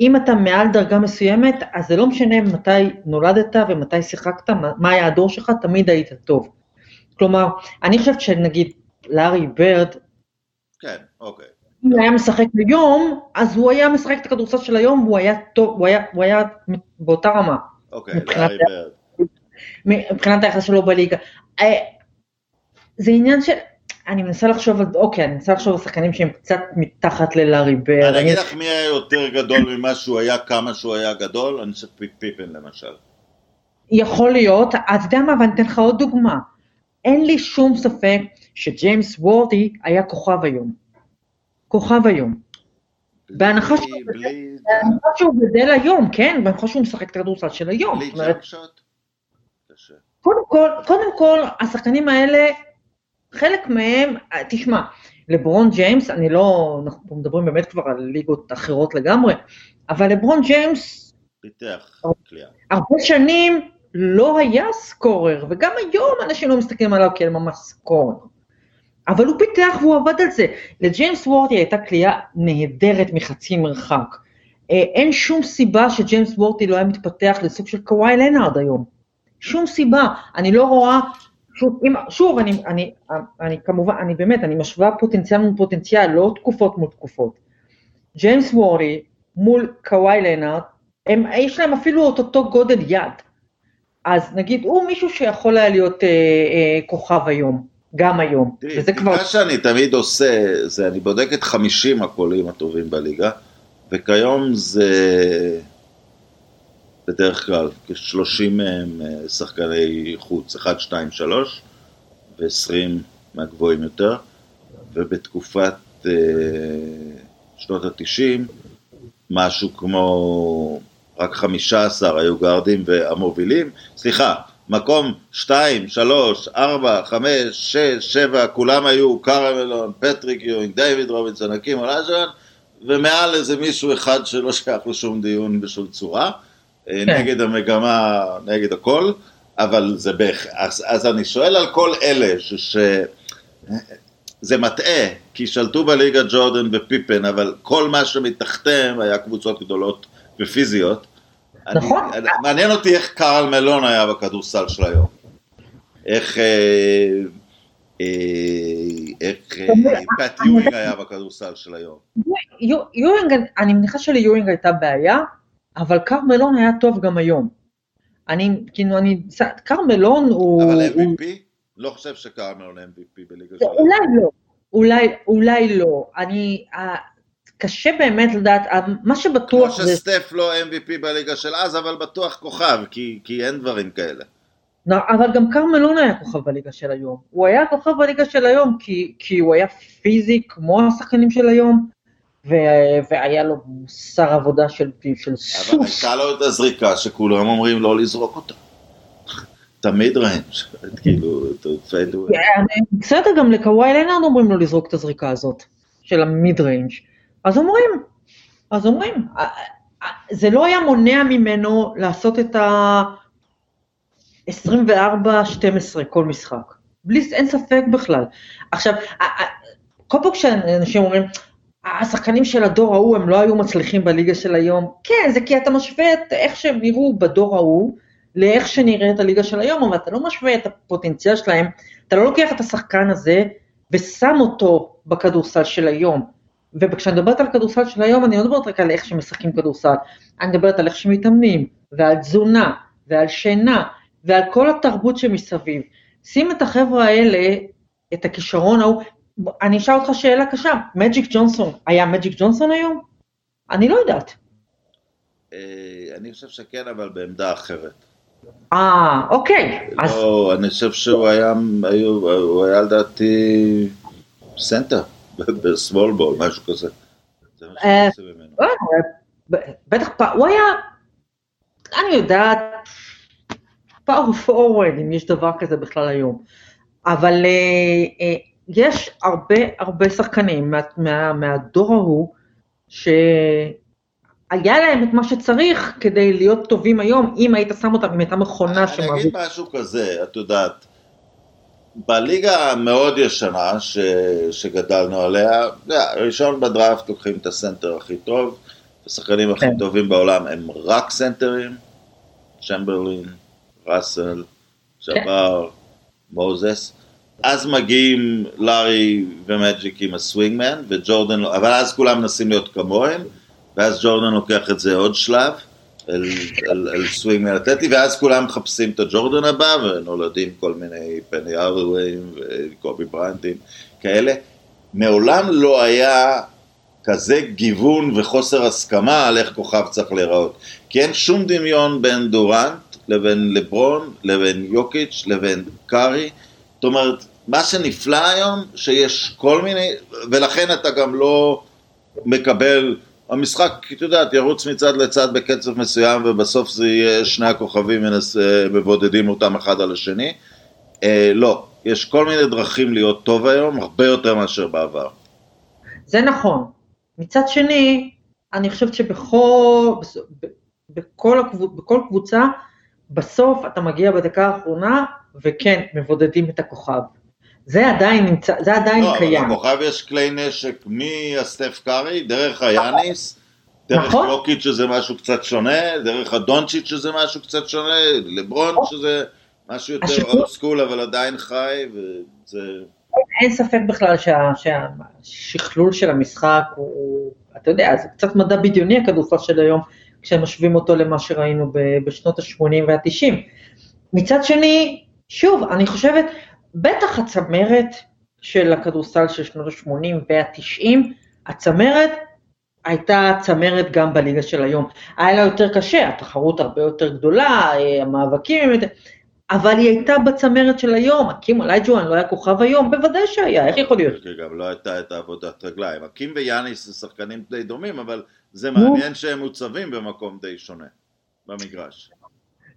אם אתה מעל דרגה מסוימת, אז זה לא משנה מתי נולדת ומתי שיחקת, מה היה הדור שלך, תמיד היית טוב. כלומר, אני חושבת שנגיד לארי ברד, כן, אוקיי. אם הוא היה משחק היום, אז הוא היה משחק את הכדורסל של היום, והוא היה טוב, הוא היה, הוא היה באותה רמה. אוקיי, לארי ברד. מבחינת היחס שלו בליגה. אה, זה עניין של, אני מנסה לחשוב על, אוקיי, אני מנסה לחשוב על שחקנים שהם קצת מתחת ללארי ברד. אני אגיד לך מי היה יותר גדול ממה שהוא היה, כמה שהוא היה גדול, אני חושב פיפן למשל. יכול להיות, אז אתה יודע מה, ואני אתן לך עוד דוגמה. אין לי שום ספק שג'יימס וורדי היה כוכב היום. כוכב היום. בהנחה שהוא גדל היום, כן? בהנחה שהוא משחק את הכדורסל של היום. בלי? קודם כל, קודם כל, השחקנים האלה חלק מהם, תשמע, לברון ג'יימס, אני לא, אנחנו מדברים באמת כבר על ליגות אחרות לגמרי, אבל לברון ג'יימס, פיתח קליעה. הרבה שנים לא היה scorer, וגם היום אנשים לא מסתכלים עליו כאל ממש סקורר. אבל הוא פיתח והוא עבד על זה. לג'יימס וורדי הייתה קליעה נהדרת מחצי מרחק. אה, אין שום סיבה שג'יימס וורדי לא היה מתפתח לסוג של קוואי לנארד היום. שום סיבה. אני לא רואה שוב, אם, שוב אני, אני, אני כמובן, אני באמת, אני משווה פוטנציאל מול פוטנציאל, לא תקופות מול תקופות. ג'יימס וורי מול קוואי לנארד, יש להם אפילו את אותו גודל יד. אז נגיד, הוא מישהו שיכול היה להיות אה, אה, כוכב היום, גם היום. תראי, כבר... מה שאני תמיד עושה, זה אני בודק את 50 הקולים הטובים בליגה, וכיום זה בדרך כלל כ-30 מהם אה, שחקני חוץ, 1, 2, 3 ו-20 מהגבוהים יותר, ובתקופת אה, שנות ה-90 משהו כמו רק 15 היו גארדים והמובילים, סליחה, מקום 2, 3, 4, 5, 6, 7, כולם היו קרמלון, פטריק יואינג, דיוויד רובינסון, הקים אולאז'ן, ומעל איזה מישהו אחד שלא שייך לשום דיון בשום צורה. אה, כן. נגד המגמה, נגד הכל, אבל זה בערך, אז, אז אני שואל על כל אלה, ש, ש... זה מטעה, כי שלטו בליגה ג'ורדן ופיפן, אבל כל מה שמתחתיהם היה קבוצות גדולות ופיזיות. נכון. אני, מעניין אותי איך קארל מלון היה בכדורסל של היום. איך, אה, אה, איך פט יואינג היה בכדורסל של היום. יואינג, אני מניחה שליואינג הייתה בעיה, אבל קרמלון היה טוב גם היום. אני, כאילו, אני, קרמלון הוא... אבל MVP? לא חושב שקרמלון MVP בליגה שלנו. אולי לא, אולי, אולי לא. אני, קשה באמת לדעת, מה שבטוח זה... כמו שסטף לא MVP בליגה של אז, אבל בטוח כוכב, כי, כי אין דברים כאלה. לא, אבל גם קארל מלון היה כוכב בליגה של היום. הוא היה כוכב בליגה של היום כי, כי הוא היה פיזי כמו השחקנים של היום, והיה לו מוסר עבודה של, של סוס. אבל הייתה לו את הזריקה שכולם אומרים לא לזרוק אותה. ת' mid range, כאילו, fadeaway. בסדר, גם לקוואי לנארד אומרים לו לזרוק את הזריקה הזאת, של ה mid range. אז אומרים, אז אומרים, זה לא היה מונע ממנו לעשות את ה-24-12 כל משחק. בלי, אין ספק בכלל. עכשיו, כל פעם כשאנשים אומרים, השחקנים של הדור ההוא הם לא היו מצליחים בליגה של היום. כן, זה כי אתה משווה את איך שהם נראו בדור ההוא לאיך שנראית הליגה של היום, אבל אתה לא משווה את הפוטנציאל שלהם, אתה לא לוקח את השחקן הזה ושם אותו בכדורסל של היום. וכשאני מדברת על כדורסל של היום, אני לא מדברת רק על איך שמשחקים כדורסל, אני מדברת על איך שמתאמנים, ועל תזונה, ועל שינה, ועל כל התרבות שמסביב. שים את החבר'ה האלה, את הכישרון ההוא, אני אשאל אותך שאלה קשה, מג'יק ג'ונסון, היה מג'יק ג'ונסון היום? אני לא יודעת. אה, אני חושב שכן, אבל בעמדה אחרת. אה, אוקיי. אז לא, אני חושב שהוא היה, היו- הוא היה לדעתי סנטר, ב small ball, משהו כזה. אה. אה, בטח הוא היה, אני יודעת, power forward, אם יש דבר כזה בכלל היום. אבל יש הרבה הרבה שחקנים מה, מה, מהדור ההוא, שהיה להם את מה שצריך כדי להיות טובים היום, אם היית שם אותם, אם הייתה מכונה אני שמעביר. אגיד משהו כזה, את יודעת, בליגה המאוד ישנה ש, שגדלנו עליה, ראשון בדראפט לוקחים את הסנטר הכי טוב, השחקנים הכי כן. טובים בעולם הם רק סנטרים, צ'מברלין, ראסל, ג'בר, מוזס, אז מגיעים לארי ומג'יק עם ה swingman, וג'ורדן, אבל אז כולם מנסים להיות כמוהם, ואז ג'ורדן לוקח את זה עוד שלב, אל, אל, אל סווינגמן אתלטי, ואז כולם מחפשים את הג'ורדן הבא, ונולדים כל מיני פני ארוויים וקובי בריינטים כאלה. מעולם לא היה כזה גיוון וחוסר הסכמה על איך כוכב צריך להיראות. כי אין שום דמיון בין דורנט לבין לברון, לבין יוקיץ', לבין קארי. זאת אומרת, מה שנפלא היום, שיש כל מיני, ולכן אתה גם לא מקבל, המשחק, את יודעת, ירוץ מצד לצד בקצב מסוים, ובסוף זה יהיה שני הכוכבים מנס, מבודדים אותם אחד על השני. אה, לא, יש כל מיני דרכים להיות טוב היום, הרבה יותר מאשר בעבר. זה נכון. מצד שני, אני חושבת שבכל בכל, בכל קבוצה, בסוף אתה מגיע בדקה האחרונה, וכן, מבודדים את הכוכב. זה עדיין נמצא, זה עדיין לא, אבל קיים. לכוכב יש כלי נשק מהסטף קארי, דרך היאניס, דרך נכון. יוקיץ' שזה משהו קצת שונה, דרך הדונצ'יץ' שזה משהו קצת שונה, לברון נכון. שזה משהו יותר השיקול- אולד סקול אבל עדיין חי, וזה... אין ספק בכלל שה- שהשכלול של המשחק הוא, אתה יודע, זה קצת מדע בדיוני הכדורסל של היום, כשמשווים אותו למה שראינו בשנות ה-80 וה-90. מצד שני, שוב, אני חושבת, בטח הצמרת של הכדורסל של שנות ה-80 וה-90, הצמרת הייתה צמרת גם בליגה של היום. היה לה יותר קשה, התחרות הרבה יותר גדולה, אה, המאבקים. אבל היא הייתה בצמרת של היום, הקים אלייג'ואן לא היה כוכב היום, בוודאי שהיה, איך יכול להיות? גם לא הייתה את העבודת רגליים. אקים ויאניס זה שחקנים די דומים, אבל זה. מעניין שהם מוצבים במקום די שונה במגרש.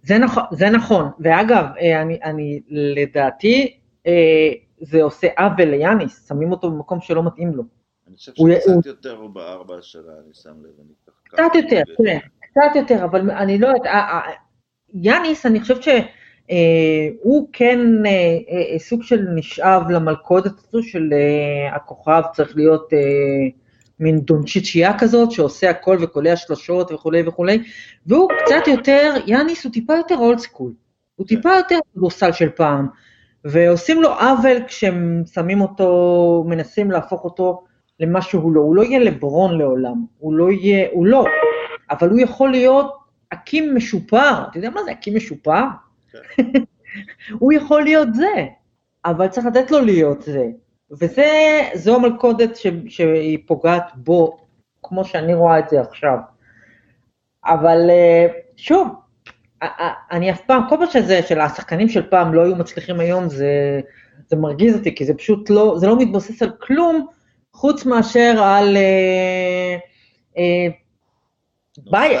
זה נכון, זה נכון, ואגב, אה, אני, אני לדעתי, אה, זה עושה עוול ליאניס, שמים אותו במקום שלא מתאים לו. אני חושב שקצת הוא- יותר הוא בארבע שלה, אני שם לב. אני קצת יותר. כן, קצת יותר, אבל אני לא יודעת, יאניס, אני חושבת שהוא כן אה, אה, סוג של נשאב למלכודת הזו של הכוכב צריך להיות מין דונצ'יצ'יה כזאת, שעושה הכל וקולע שלשות וכולי וכולי, והוא קצת יותר, יאניס הוא טיפה יותר אולד סקול, הוא טיפה יותר כדורסל של פעם, ועושים לו עוול כשהם שמים אותו, מנסים להפוך אותו למה שהוא לא, הוא לא יהיה לברון לעולם, הוא לא יהיה, הוא לא, אבל הוא יכול להיות אקים משופר, אתה יודע מה זה אקים משופר? הוא יכול להיות זה, אבל צריך לתת לו להיות זה, וזו המלכודת ש, שהיא פוגעת בו, כמו שאני רואה את זה עכשיו. אבל אה, שוב, אני אף פעם, כל פעם שזה, של השחקנים של פעם לא היו מצליחים היום, זה, זה מרגיז אותי, כי זה פשוט לא, זה לא מתבסס על כלום, חוץ מאשר על אה, אה.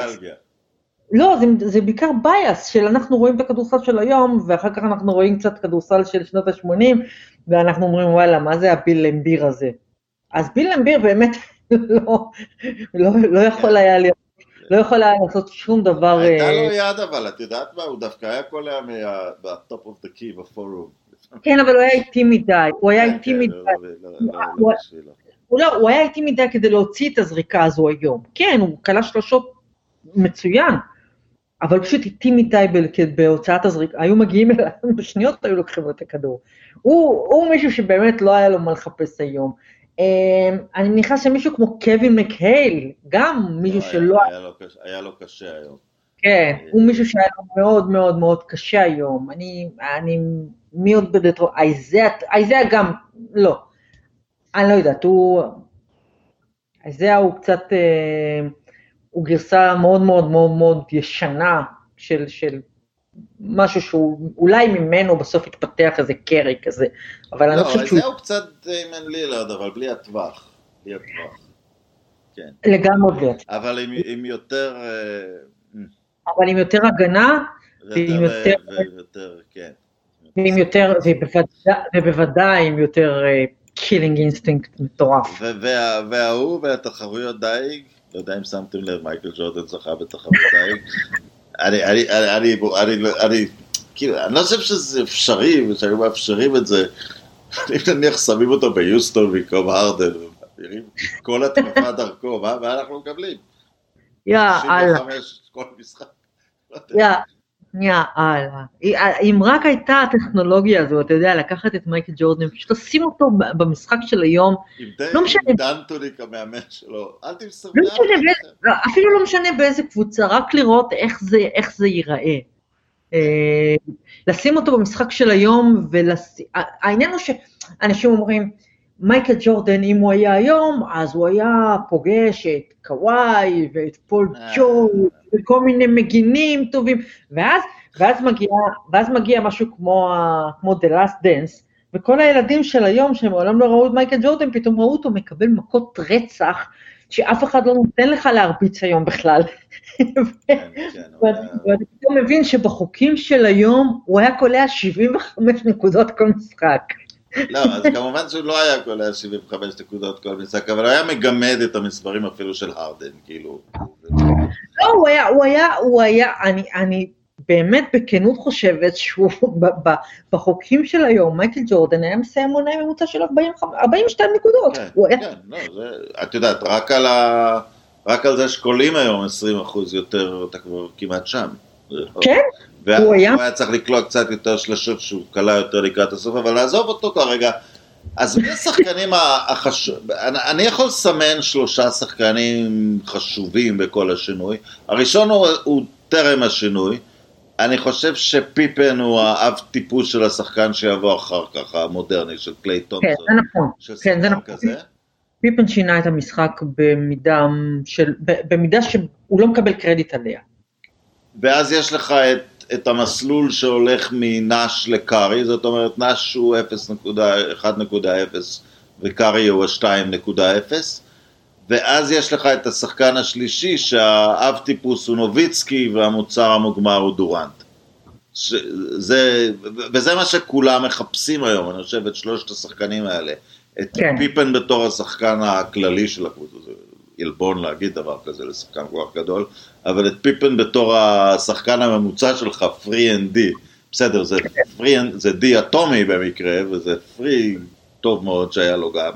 נוסטלגיה. לא, זה, זה בעיקר bias של אנחנו רואים את הכדורסל של היום, ואחר כך אנחנו רואים קצת כדורסל של שנות ה-80, ואנחנו אומרים, וואלה, מה זה הביל למביר הזה? אז ביל למביר באמת לא, לא, לא יכול היה להיות, לא יכול היה לעשות שום דבר... הייתה אה, לו יד אבל, את יודעת מה? הוא דווקא היה קולע ב top of the key בפורום. כן, אבל הוא היה איטי מדי, הוא היה איטי מדי. לא, הוא היה איטי מדי כדי להוציא את הזריקה הזו היום. כן, הוא קלע שלושות מצוין, אבל פשוט איטי מדי בהוצאת הזריקה. היו מגיעים אליו, בשניות היו לוקחים לו את הכדור. הוא, הוא מישהו שבאמת לא היה לו מה לחפש היום. אה, אני מניחה שמישהו כמו קווין מקהייל, גם מישהו לא, שלא... היה- היה לו קשה- היה לו קשה היום. כן, הוא מישהו שהיה לו מאוד מאוד מאוד קשה היום. אני, אני, מי עוד בדטרו? אייזאה גם, לא. אני לא יודעת, הוא... אייזאה הוא קצת, אה, הוא גרסה מאוד מאוד מאוד מאוד ישנה של, של משהו שהוא אולי ממנו בסוף יתפתח איזה קרי כזה, אבל אני לא חושבת שהוא... לא, זהו קצת דיימן לילארד, אבל בלי הטווח. בלי הטווח. כן. לגמרי בלי הטווח. אבל עם, עם יותר... אה, אבל עם יותר הגנה, ועם יותר... ויותר, כן. ועם יותר, ובוודאי, ובוודאי עם יותר killing instinct מטורף. וה, וההוא והתחרויות דייג, לא יודע אם שמתם לב, מייקל ג'ורדן זכה בתחרות דייג. אני, אני, אני, אני, אני, אני, כאילו, אני לא חושב שזה אפשרי, ושהיו מאפשרים את זה. אם נניח שמים אותו ביוסטון במקום הרדן, ומעבירים כל התקופה דרכו, מה, מה אנחנו מקבלים? יא אללה. כל משחק. יא יאללה. אם רק הייתה הטכנולוגיה הזו, אתה יודע, לקחת את מייקל ג'ורדן, פשוט לשים אותו במשחק של היום, לא משנה. עם ד'אנטוני כמאמן שלו, אל תמסרו לא משנה, אפילו לא משנה באיזה קבוצה, רק לראות איך זה, ייראה. אה, לשים אותו במשחק של היום, והעניין הוא שאנשים אומרים, מייקל ג'ורדן, אם הוא היה היום, אז הוא היה פוגש את קוואי ואת פול אה. ג'ו וכל מיני מגינים טובים, ואז, ואז, מגיע, ואז מגיע משהו כמו, כמו The Last Dance, וכל הילדים של היום, שמעולם לא ראו את מייקל ג'ורדן, פתאום ראו אותו מקבל מכות רצח, שאף אחד לא נותן לך להרביץ היום בכלל. כן, כן, ואתה פתאום מבין שבחוקים של היום הוא היה קולע 75 נקודות כל משחק. לא, אז כמובן שהוא לא היה קולע 75 נקודות כל משחק, אבל הוא היה מגמד את המספרים אפילו של הרדן, כאילו. לא, הוא היה, הוא היה, הוא היה, אני, אני באמת בכנות חושבת שהוא, בחוקים של היום, מייקל ג'ורדן היה מסיים עונה ממוצע של 42 נקודות. כן, כן, לא, זה, את יודעת, רק על ה... רק על זה שקולים היום 20 אחוז יותר, אתה כבר כמעט שם. כן, הוא היה... היה צריך לקלוע קצת יותר שלשות שהוא קלע יותר לקראת הסוף, אבל לעזוב אותו כרגע. אז מי השחקנים החשובים? אני יכול לסמן שלושה שחקנים חשובים בכל השינוי. הראשון הוא, הוא טרם השינוי. אני חושב שפיפן הוא האב טיפוס של השחקן שיבוא אחר כך, המודרני, של קליי תומפסון. כן, זה נכון. כן, זה נכון. כזה. פיפן שינה את המשחק במידה, של, במידה שהוא לא מקבל קרדיט עליה. ואז יש לך את, את המסלול שהולך מנאש לקארי, זאת אומרת נאש הוא 1.0 וקארי הוא ה-2.0 ואז יש לך את השחקן השלישי שהאב טיפוס הוא נוביצקי והמוצר המוגמר הוא דורנט. ש, זה, וזה מה שכולם מחפשים היום, אני חושב, את שלושת השחקנים האלה. את כן. פיפן בתור השחקן הכללי של הקבוצה, עלבון להגיד דבר כזה לשחקן כל כך גדול, אבל את פיפן בתור השחקן הממוצע שלך, three and D, בסדר, זה three, זה D אטומי במקרה, וזה three טוב מאוד שהיה לו גם,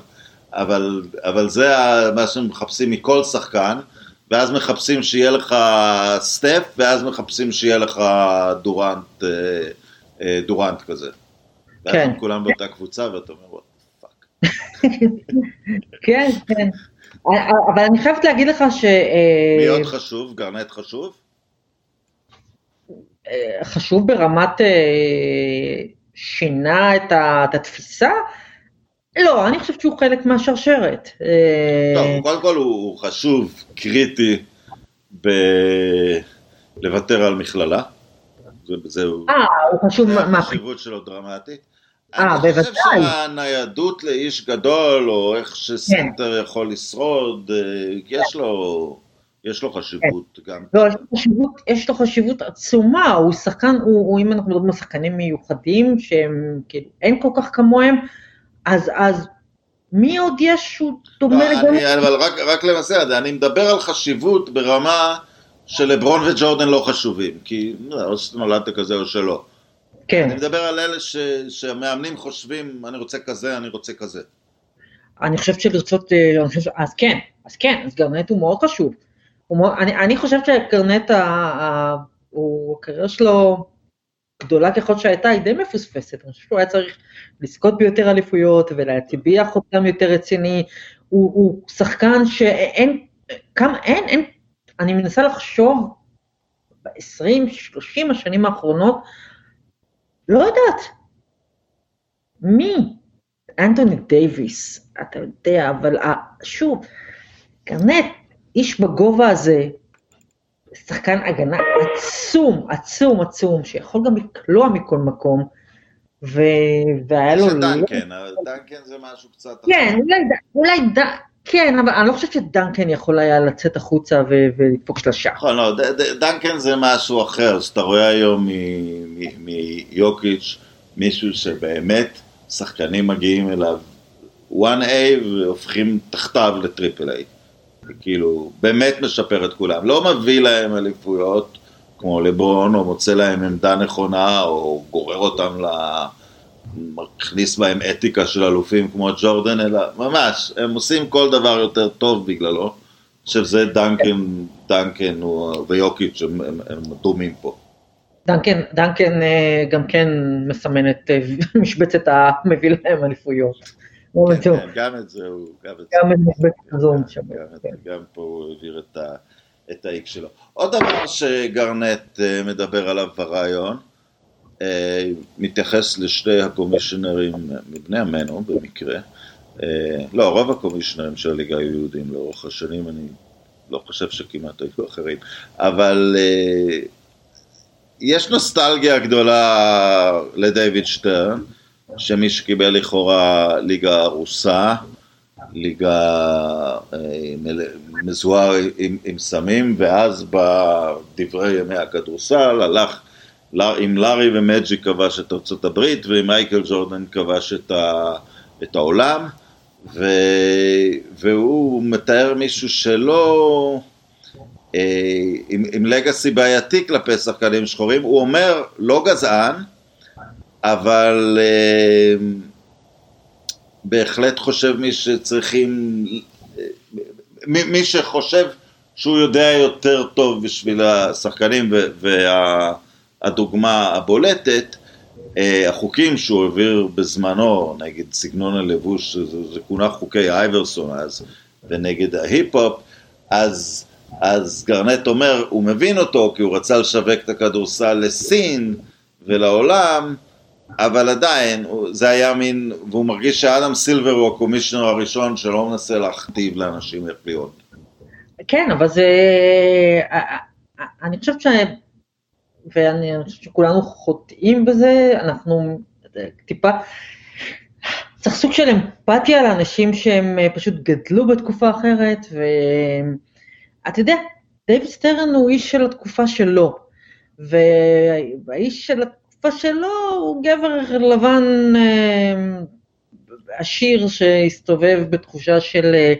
אבל, אבל זה מה שמחפשים מכל שחקן, ואז מחפשים שיהיה לך סטף, ואז מחפשים שיהיה לך דורנט, אה, אה, דורנט כזה. ואז כן. הם כולם באותה קבוצה, ואתה אומר, what the fuck. כן, כן. אבל אני חייבת להגיד לך ש... מי עוד חשוב? גרנט חשוב? אה, חשוב ברמת אה, שינה את, ה, את התפיסה? לא, אני חושבת שהוא חלק מהשרשרת. טוב, אה, קודם כל הוא חשוב, קריטי, ב... לוותר על מכללה. זהו. אה, הוא חשוב מה... החשיבות שלו דרמטית. אה, בוודאי. אני חושב שהניידות לאיש גדול, או איך שסנטר כן. יכול לשרוד, אה, יש לו... יש לו חשיבות כן. גם. לא, יש לו חשיבות, יש לו חשיבות עצומה, הוא שחקן, הוא, הוא אם אנחנו מדברים על שחקנים מיוחדים, שהם כאילו, אין כל כך כמוהם, אז, אז מי עוד יש שהוא דומה לא, לגמרי? אבל רק, רק למעשה, אני מדבר על חשיבות ברמה שלברון וג'ורדן לא חשובים, כי לא, או שנולדת כזה או שלא. כן. אני מדבר על אלה ש, שהמאמנים חושבים, אני רוצה כזה, אני רוצה כזה. אני חושבת שלרצות, אה, אני חושב, אז כן, אז כן, אז גרנט הוא מאוד חשוב. הוא מאוד, אני, אני חושבת שגרנט, הקריירה שלו גדולה ככל שהייתה, היא די מפוספסת. אני חושבת שהוא היה צריך לזכות ביותר אליפויות ולהטביע חותם יותר רציני. הוא, הוא שחקן שאין, כמה, אין, אין, אני מנסה לחשוב ב-20-30 השנים האחרונות, לא יודעת. מי? אנטוני דייוויס, אתה יודע, אבל שוב, גרנט, איש בגובה הזה, שחקן הגנה עצום, עצום, עצום, שיכול גם לקלוע מכל מקום, ו... והיה לו... יש את דנקן, אבל דנקן זה משהו קצת... כן, אולי, אולי ד... כן, אבל אני לא חושבת שדנקן יכול היה לצאת החוצה. ולדפוק שלושה. נכון, לא. דנקן זה משהו אחר, שאתה רואה היום מיוקיץ', מישהו שבאמת שחקנים מגיעים אליו 1A והופכים תחתיו לטריפל איי. כאילו, באמת משפר את כולם. לא מביא להם אליפויות כמו לברון, או מוצא להם עמדה נכונה, או גורר אותם ל... מכניס בהם אתיקה של אלופים כמו ג'ורדן, אלא ממש, הם עושים כל דבר יותר טוב בגללו. שזה דנקן, דנקן ויוקיץ' הם, הם, הם דומים פה. דנקן, דנקן אה, גם כן מסמן את אה, משבצת המביא להם אליפויות. כן, כן, גם את זה הוא, גם את גם את משבצת הזו הוא משמר. גם פה הוא העביר את, האיקס שלו. עוד דבר שגרנט אה, מדבר עליו בריאיון, מתייחס לשתי הקומישיונרים מבני עמנו במקרה. לא, רוב הקומישיונרים של הליגה היו יהודים לאורך השנים, אני לא חושב שכמעט היו אחרים, אבל יש נוסטלגיה גדולה לדייוויד שטרן, שמי שקיבל לכאורה ליגה ארוסה, ליגה אה, מזוהה עם, עם סמים, ואז בדברי ימי הכדורסל הלך עם לארי ומג'י כבש את ארצות הברית, ועם מייקל ג'ורדן כבש את, ה, את העולם, ו, והוא מתאר מישהו שלא... אה, עם, עם לגאסי בעייתי כלפי שחקנים שחורים, הוא אומר לא גזען, אבל אה, בהחלט חושב מי שצריכים, מי, מי שחושב שהוא יודע יותר טוב בשביל השחקנים והדוגמה הבולטת, אה, החוקים שהוא העביר בזמנו, נגד סגנון הלבוש, זה כונה חוקי אייברסון אז, ונגד ההיפ-הופ, אז אז גרנט אומר, הוא מבין אותו כי הוא רצה לשווק את הכדורסל לסין ולעולם, אבל עדיין, זה היה מין, והוא מרגיש שאדם סילבר הוא הקומישיונר הראשון שלא מנסה להכתיב לאנשים איך להיות. כן, אבל זה, אני חושבת ש... ואני חושבת שכולנו חוטאים בזה, אנחנו טיפה, צריך סוג של אמפתיה לאנשים שהם פשוט גדלו בתקופה אחרת, ו... אתה יודע, דייוויד סטרן הוא איש של התקופה שלו, והאיש של התקופה שלו הוא גבר לבן אה, עשיר שהסתובב בתחושה של אה,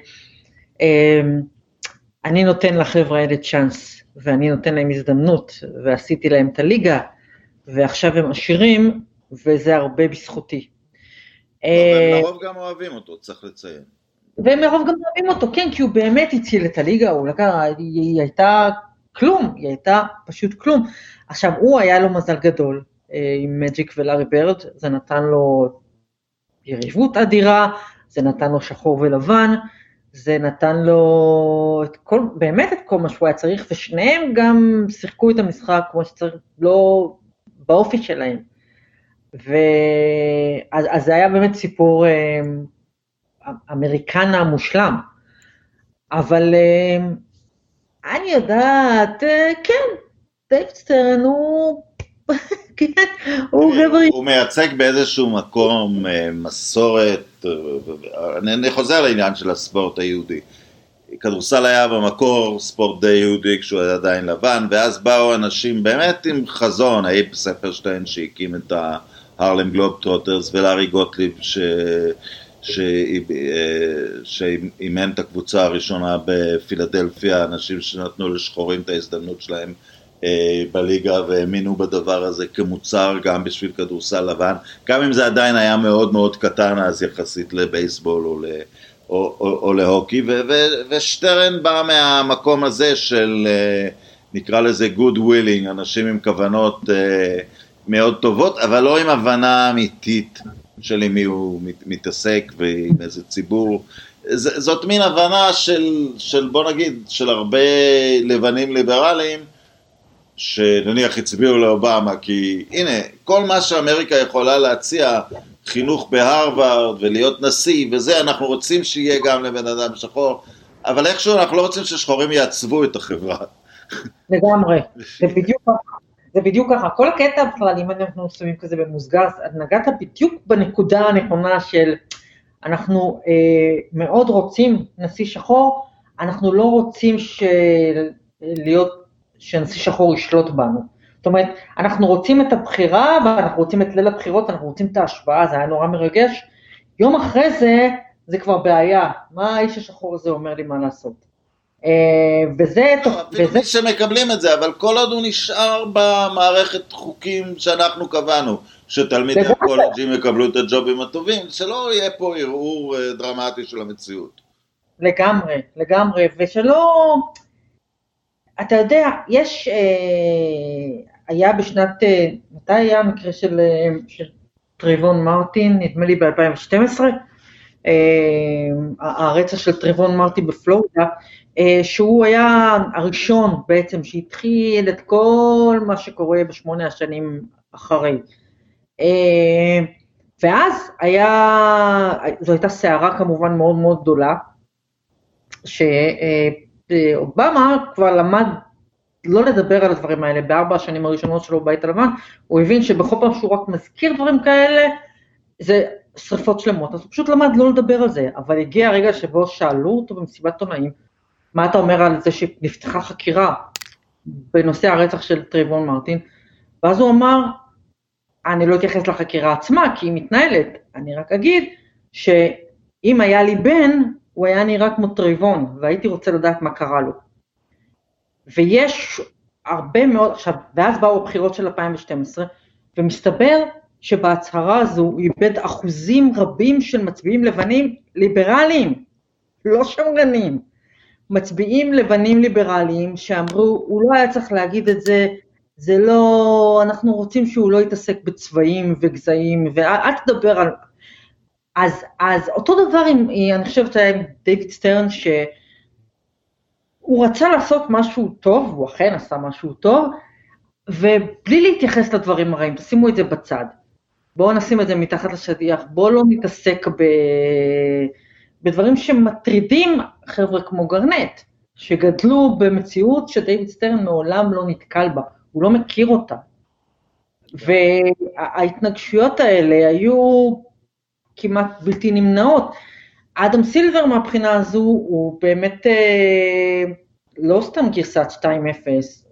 אה, אני נותן לחבר'ה האלה צ'אנס, ואני נותן להם הזדמנות, ועשיתי להם את הליגה, ועכשיו הם עשירים, וזה הרבה בזכותי. אבל לרוב גם אוהבים אותו, צריך לציין. והם לרוב גם אוהבים אותו, כן, כי הוא באמת הציל את הליגה, הוא לקח, היא, היא הייתה כלום, היא הייתה פשוט כלום. עכשיו, הוא היה לו מזל גדול אה, עם מג'יק ולארי ברד, זה נתן לו יריבות אדירה, זה נתן לו שחור ולבן, זה נתן לו את כל, באמת את כל מה שהוא היה צריך, ושניהם גם שיחקו את המשחק כמו שצריך, לא באופי שלהם. ואז זה היה באמת סיפור אה, האמריקן המושלם. אבל אה, אני יודעת, אה, כן, דייוויד סטרן הוא... כן, הוא גבר... הוא מייצג באיזשהו מקום אה, מסורת, אני חוזר לעניין של הספורט היהודי. כדורסל היה במקור ספורט די יהודי כשהוא היה עדיין לבן, ואז באו אנשים באמת עם חזון, האיפ ספרשטיין שהקים את ההרלם גלוב טוטרס ולארי גוטליב ש... שאימן את הקבוצה הראשונה בפילדלפיה, אנשים שנתנו לשחורים את ההזדמנות שלהם אה, בליגה והאמינו בדבר הזה כמוצר גם בשביל כדורסל לבן, גם אם זה עדיין היה מאוד מאוד קטן אז יחסית לבייסבול או, או, או, או להוקי, ו, ו, ושטרן בא מהמקום הזה של אה, נקרא לזה good willing, אנשים עם כוונות אה, מאוד טובות, אבל לא עם הבנה אמיתית של עם מי הוא מתעסק ועם איזה ציבור. ז, זאת מין הבנה של, של בוא נגיד, של הרבה לבנים ליברליים, שנניח הצביעו לאובמה, כי הנה, כל מה שאמריקה יכולה להציע, חינוך בהרווארד ולהיות נשיא וזה, אנחנו רוצים שיהיה גם לבן אדם שחור, אבל איכשהו אנחנו לא רוצים ששחורים יעצבו את החברה. לגמרי, זה בדיוק. זה בדיוק ככה, כל הקטע בכלל, אם אנחנו שמים כזה במוסגר, נגעת בדיוק בנקודה הנכונה של אנחנו אה, מאוד רוצים נשיא שחור, אנחנו לא רוצים ש... להיות, שנשיא שחור ישלוט בנו. זאת אומרת, אנחנו רוצים את הבחירה ואנחנו רוצים את ליל הבחירות, אנחנו רוצים את ההשוואה, זה היה נורא מרגש. יום אחרי זה, זה כבר בעיה, מה האיש השחור הזה אומר לי מה לעשות? אה, וזה... לא, אפילו מי שמקבלים את זה, אבל כל עוד הוא נשאר במערכת חוקים שאנחנו קבענו, שתלמידי הקולג'ים יקבלו את הג'ובים הטובים, שלא יהיה פה ערעור אה, דרמטי של המציאות. לגמרי, לגמרי, ושלא... אתה יודע, יש... אה, היה בשנת... מתי היה המקרה של, של טריבון מרטין? נדמה לי ב-2012. הרצח של טריבון מרטין בפלורידה, אה, שהוא היה הראשון בעצם שהתחיל את כל מה שקורה בשמונה השנים אחרי. אה, ואז היה, זו הייתה סערה כמובן מאוד מאוד גדולה, שאובמה כבר למד לא לדבר על הדברים האלה בארבע השנים הראשונות שלו בבית הלבן, הוא הבין שבכל פעם שהוא רק מזכיר דברים כאלה, זה שריפות שלמות, אז הוא פשוט למד לא לדבר על זה, אבל הגיע הרגע שבו שאלו אותו במסיבת עיתונאים, מה אתה אומר על זה שנפתחה חקירה בנושא הרצח של טריבון מרטין? ואז הוא אמר, אני לא אתייחס לחקירה עצמה, כי היא מתנהלת, אני רק אגיד שאם היה לי בן, הוא היה נראה כמו טריבון, והייתי רוצה לדעת מה קרה לו. ויש הרבה מאוד, עכשיו, ואז באו הבחירות של 2012, ומסתבר שבהצהרה הזו הוא איבד אחוזים רבים של מצביעים לבנים ליברליים, לא שמרנים. מצביעים לבנים ליברליים שאמרו, הוא לא היה צריך להגיד את זה, זה לא, אנחנו רוצים שהוא לא יתעסק בצבעים וגזעים, ואל תדבר על... אז, אז אותו דבר עם, אני חושבת היה עם דיוויד סטרן, שהוא רצה לעשות משהו טוב, הוא אכן עשה משהו טוב, ובלי להתייחס לדברים הרעים, תשימו את זה בצד. בואו נשים את זה מתחת לשטיח, בואו לא נתעסק ב... בדברים שמטרידים חבר'ה כמו גרנט, שגדלו במציאות שדייוויד סטרן מעולם לא נתקל בה, הוא לא מכיר אותה. וההתנגשויות האלה היו כמעט בלתי נמנעות. אדם סילבר מהבחינה הזו הוא באמת אה, לא סתם גרסת 2.0,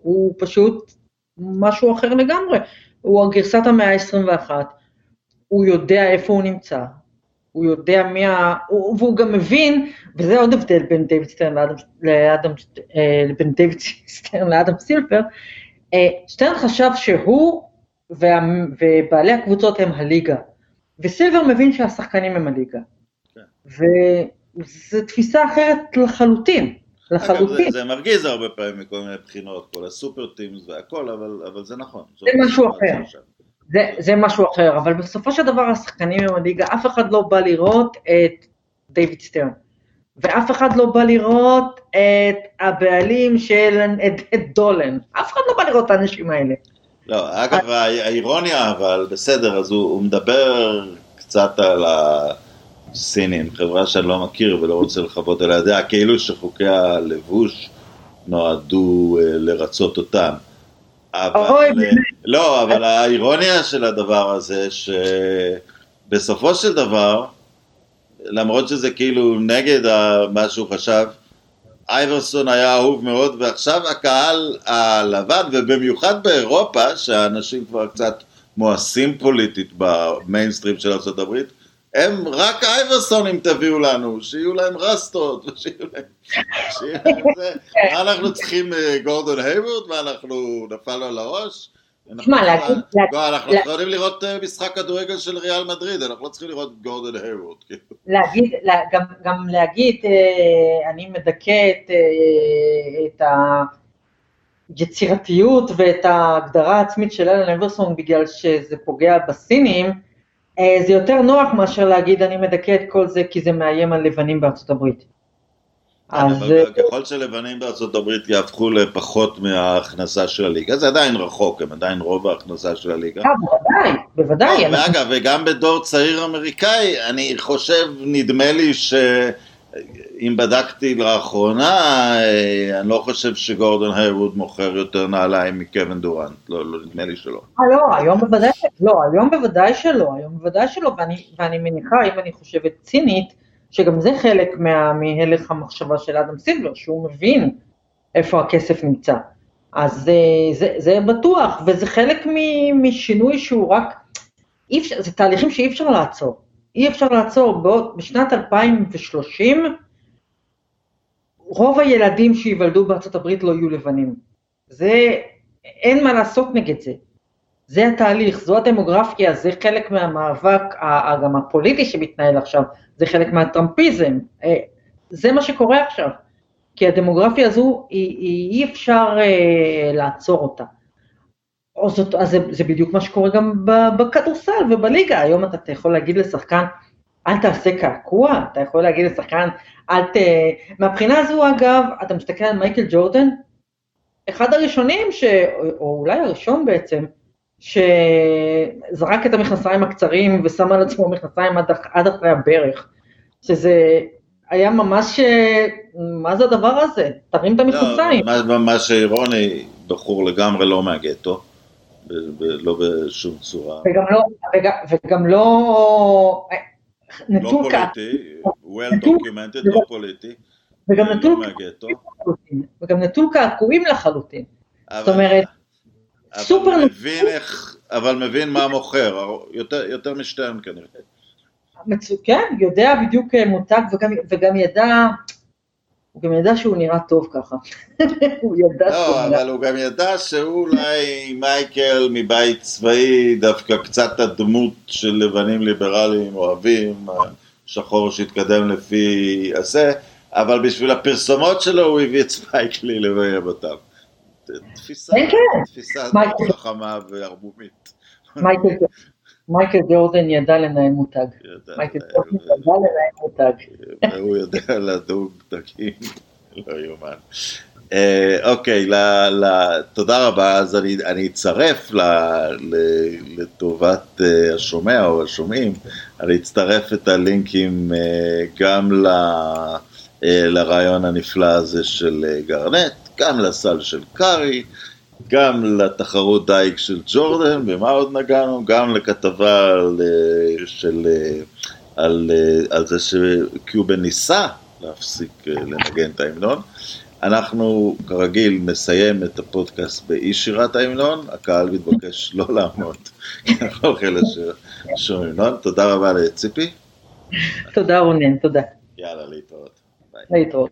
הוא פשוט משהו אחר לגמרי. הוא הגרסת המאה ה-21, הוא יודע איפה הוא נמצא, הוא יודע מי ה... והוא גם מבין, וזה עוד הבדל בין דיוויד סטרן לאדם, לאדם, אה, בין דיוויד סטרן לאדם סילבר, אה, סטרן חשב שהוא וה, ובעלי הקבוצות הם הליגה, וסילבר מבין שהשחקנים הם הליגה. כן. וזו תפיסה אחרת לחלוטין. לחלוטין. זה, זה מרגיז הרבה פעמים מכל מיני בחינות, כל ה super teams והכל, אבל, אבל זה נכון. זה משהו אחר. זה, זה משהו אחר, אבל בסופו של דבר השחקנים עם הליגה, אף אחד לא בא לראות את דיוויד סטרן, ואף אחד לא בא לראות את הבעלים של, את, את דולן, אף אחד לא בא לראות את האנשים האלה. לא, אגב, האירוניה, אבל בסדר, אז הוא, הוא מדבר קצת על הסינים, חברה שאני לא מכיר ולא רוצה לחוות על ידיה, כאילו שחוקי הלבוש נועדו אה, לרצות אותם. אבל, לא, אבל האירוניה של הדבר הזה, שבסופו של דבר, למרות שזה כאילו נגד מה שהוא חשב, אייברסון היה אהוב מאוד, ועכשיו הקהל הלבן, ובמיוחד באירופה, שאנשים כבר קצת מואסים פוליטית במיינסטרים של ארה"ב, הם רק אייברסונים תביאו לנו, שיהיו להם רסטות, ושיהיו להם... שיהיו להם זה. מה אנחנו צריכים אה, גורדון הייוורד? מה אנחנו נפלנו על הראש? להגיד... לא, אנחנו יכולים לראות אה, משחק כדורגל של ריאל מדריד, אנחנו לא צריכים לראות גורדון הייוורד. כאילו. גם להגיד, אה, אני מדכא את היצירתיות ואת ההגדרה העצמית של אלן אברסון בגלל שזה פוגע בסינים, זה יותר נוח מאשר להגיד אני מדכא את כל זה כי זה מאיים על לבנים בארצות הברית. כן, אז... אבל אה, ככל שלבנים בארצות הברית יהפכו לפחות מההכנסה של הליגה, זה עדיין רחוק, הם עדיין רוב ההכנסה של הליגה. אה, בוודאי, בוודאי. ואגב, וגם בדור צעיר אמריקאי, אני חושב, נדמה לי ש... אם בדקתי לאחרונה, אה, אני לא חושב שגורדון היירוד מוכר יותר נעליים מקווין דורנט, לא, לא, נדמה לי שלא. אה, לא, היום בוודאי, לא, היום בוודאי שלא, היום בוודאי שלא, ואני, ואני מניחה, אם אני חושבת צינית, שגם זה חלק מה, מהלך המחשבה של אדם סילבר, שהוא מבין איפה הכסף נמצא. אז זה, זה, זה בטוח, וזה חלק משינוי שהוא רק, אפשר, זה תהליכים שאי אפשר לעצור. אי אפשר לעצור, בעוד, בשנת 2030, רוב הילדים שייוולדו בארצות הברית לא יהיו לבנים. זה, אין מה לעשות נגד זה. זה התהליך, זו הדמוגרפיה, זה חלק מהמאבק גם הפוליטי שמתנהל עכשיו, זה חלק מהטראמפיזם, אה, זה מה שקורה עכשיו. כי הדמוגרפיה הזו, היא, היא, אי אפשר אה, לעצור אותה. או זאת, אז זה, זה בדיוק מה שקורה גם בכדורסל ובליגה, היום אתה, אתה יכול להגיד לשחקן, אל תעשה קעקוע, אתה יכול להגיד לשחקן, אל ת... מהבחינה הזו אגב, אתה מסתכל על מייקל ג'ורדן, אחד הראשונים, ש... או אולי הראשון בעצם, שזרק את המכנסיים הקצרים ושם על עצמו מכנסיים עד, עד אחרי הברך, שזה היה ממש, מה זה הדבר הזה? תרים את המכנסיים. לא, ממש אירוני, בחור לגמרי לא מהגטו. לא בשום צורה. וגם לא, וגם, וגם לא... לא פוליטי, well documented, לא פוליטי. וגם נטול קעקועים וגם נטול קעקועים לחלוטין. זאת אומרת, סופר מבין איך, אבל מבין מה מוכר, יותר, יותר משטרן כנראה. כן, יודע בדיוק אה, מותג וגם, וגם ידע, הוא גם ידע שהוא נראה טוב ככה. הוא ידע לא, שהוא אבל הוא גם ידע שהוא אולי מייקל מבית צבאי, דווקא קצת הדמות של לבנים ליברליים אוהבים, שחור שהתקדם לפי הזה, אבל בשביל הפרסומות שלו הוא הביא את ספייק לי לביים אותם. תפיסה, כן, כן. תפיסה חכמה וערמומית. מייקל ג'ורדן ידע לנהל מותג. מייקל ג'ורדן ידע לנהל מותג. הוא יודע לדוג דגים, לא יאומן. אה, אוקיי, תודה רבה, אז אני אצרף לטובת אה, השומע או השומעים, אני אצטרף את הלינקים אה, גם לרעיון הנפלא הזה של גרנט, גם לסל של קארי. גם לתחרות דייג של ג'ורדן, ומה עוד נגענו? גם לכתבה על, של, על, על זה שקיובן ניסה להפסיק לנגן את ההמנון. אנחנו כרגיל נסיים את הפודקאסט באי שירת ההמנון, הקהל מתבקש לא לעמוד, כי אנחנו הולכים לשיר המנון. תודה רבה לציפי. תודה רונן, תודה. יאללה, להתראות. ביי. להתראות.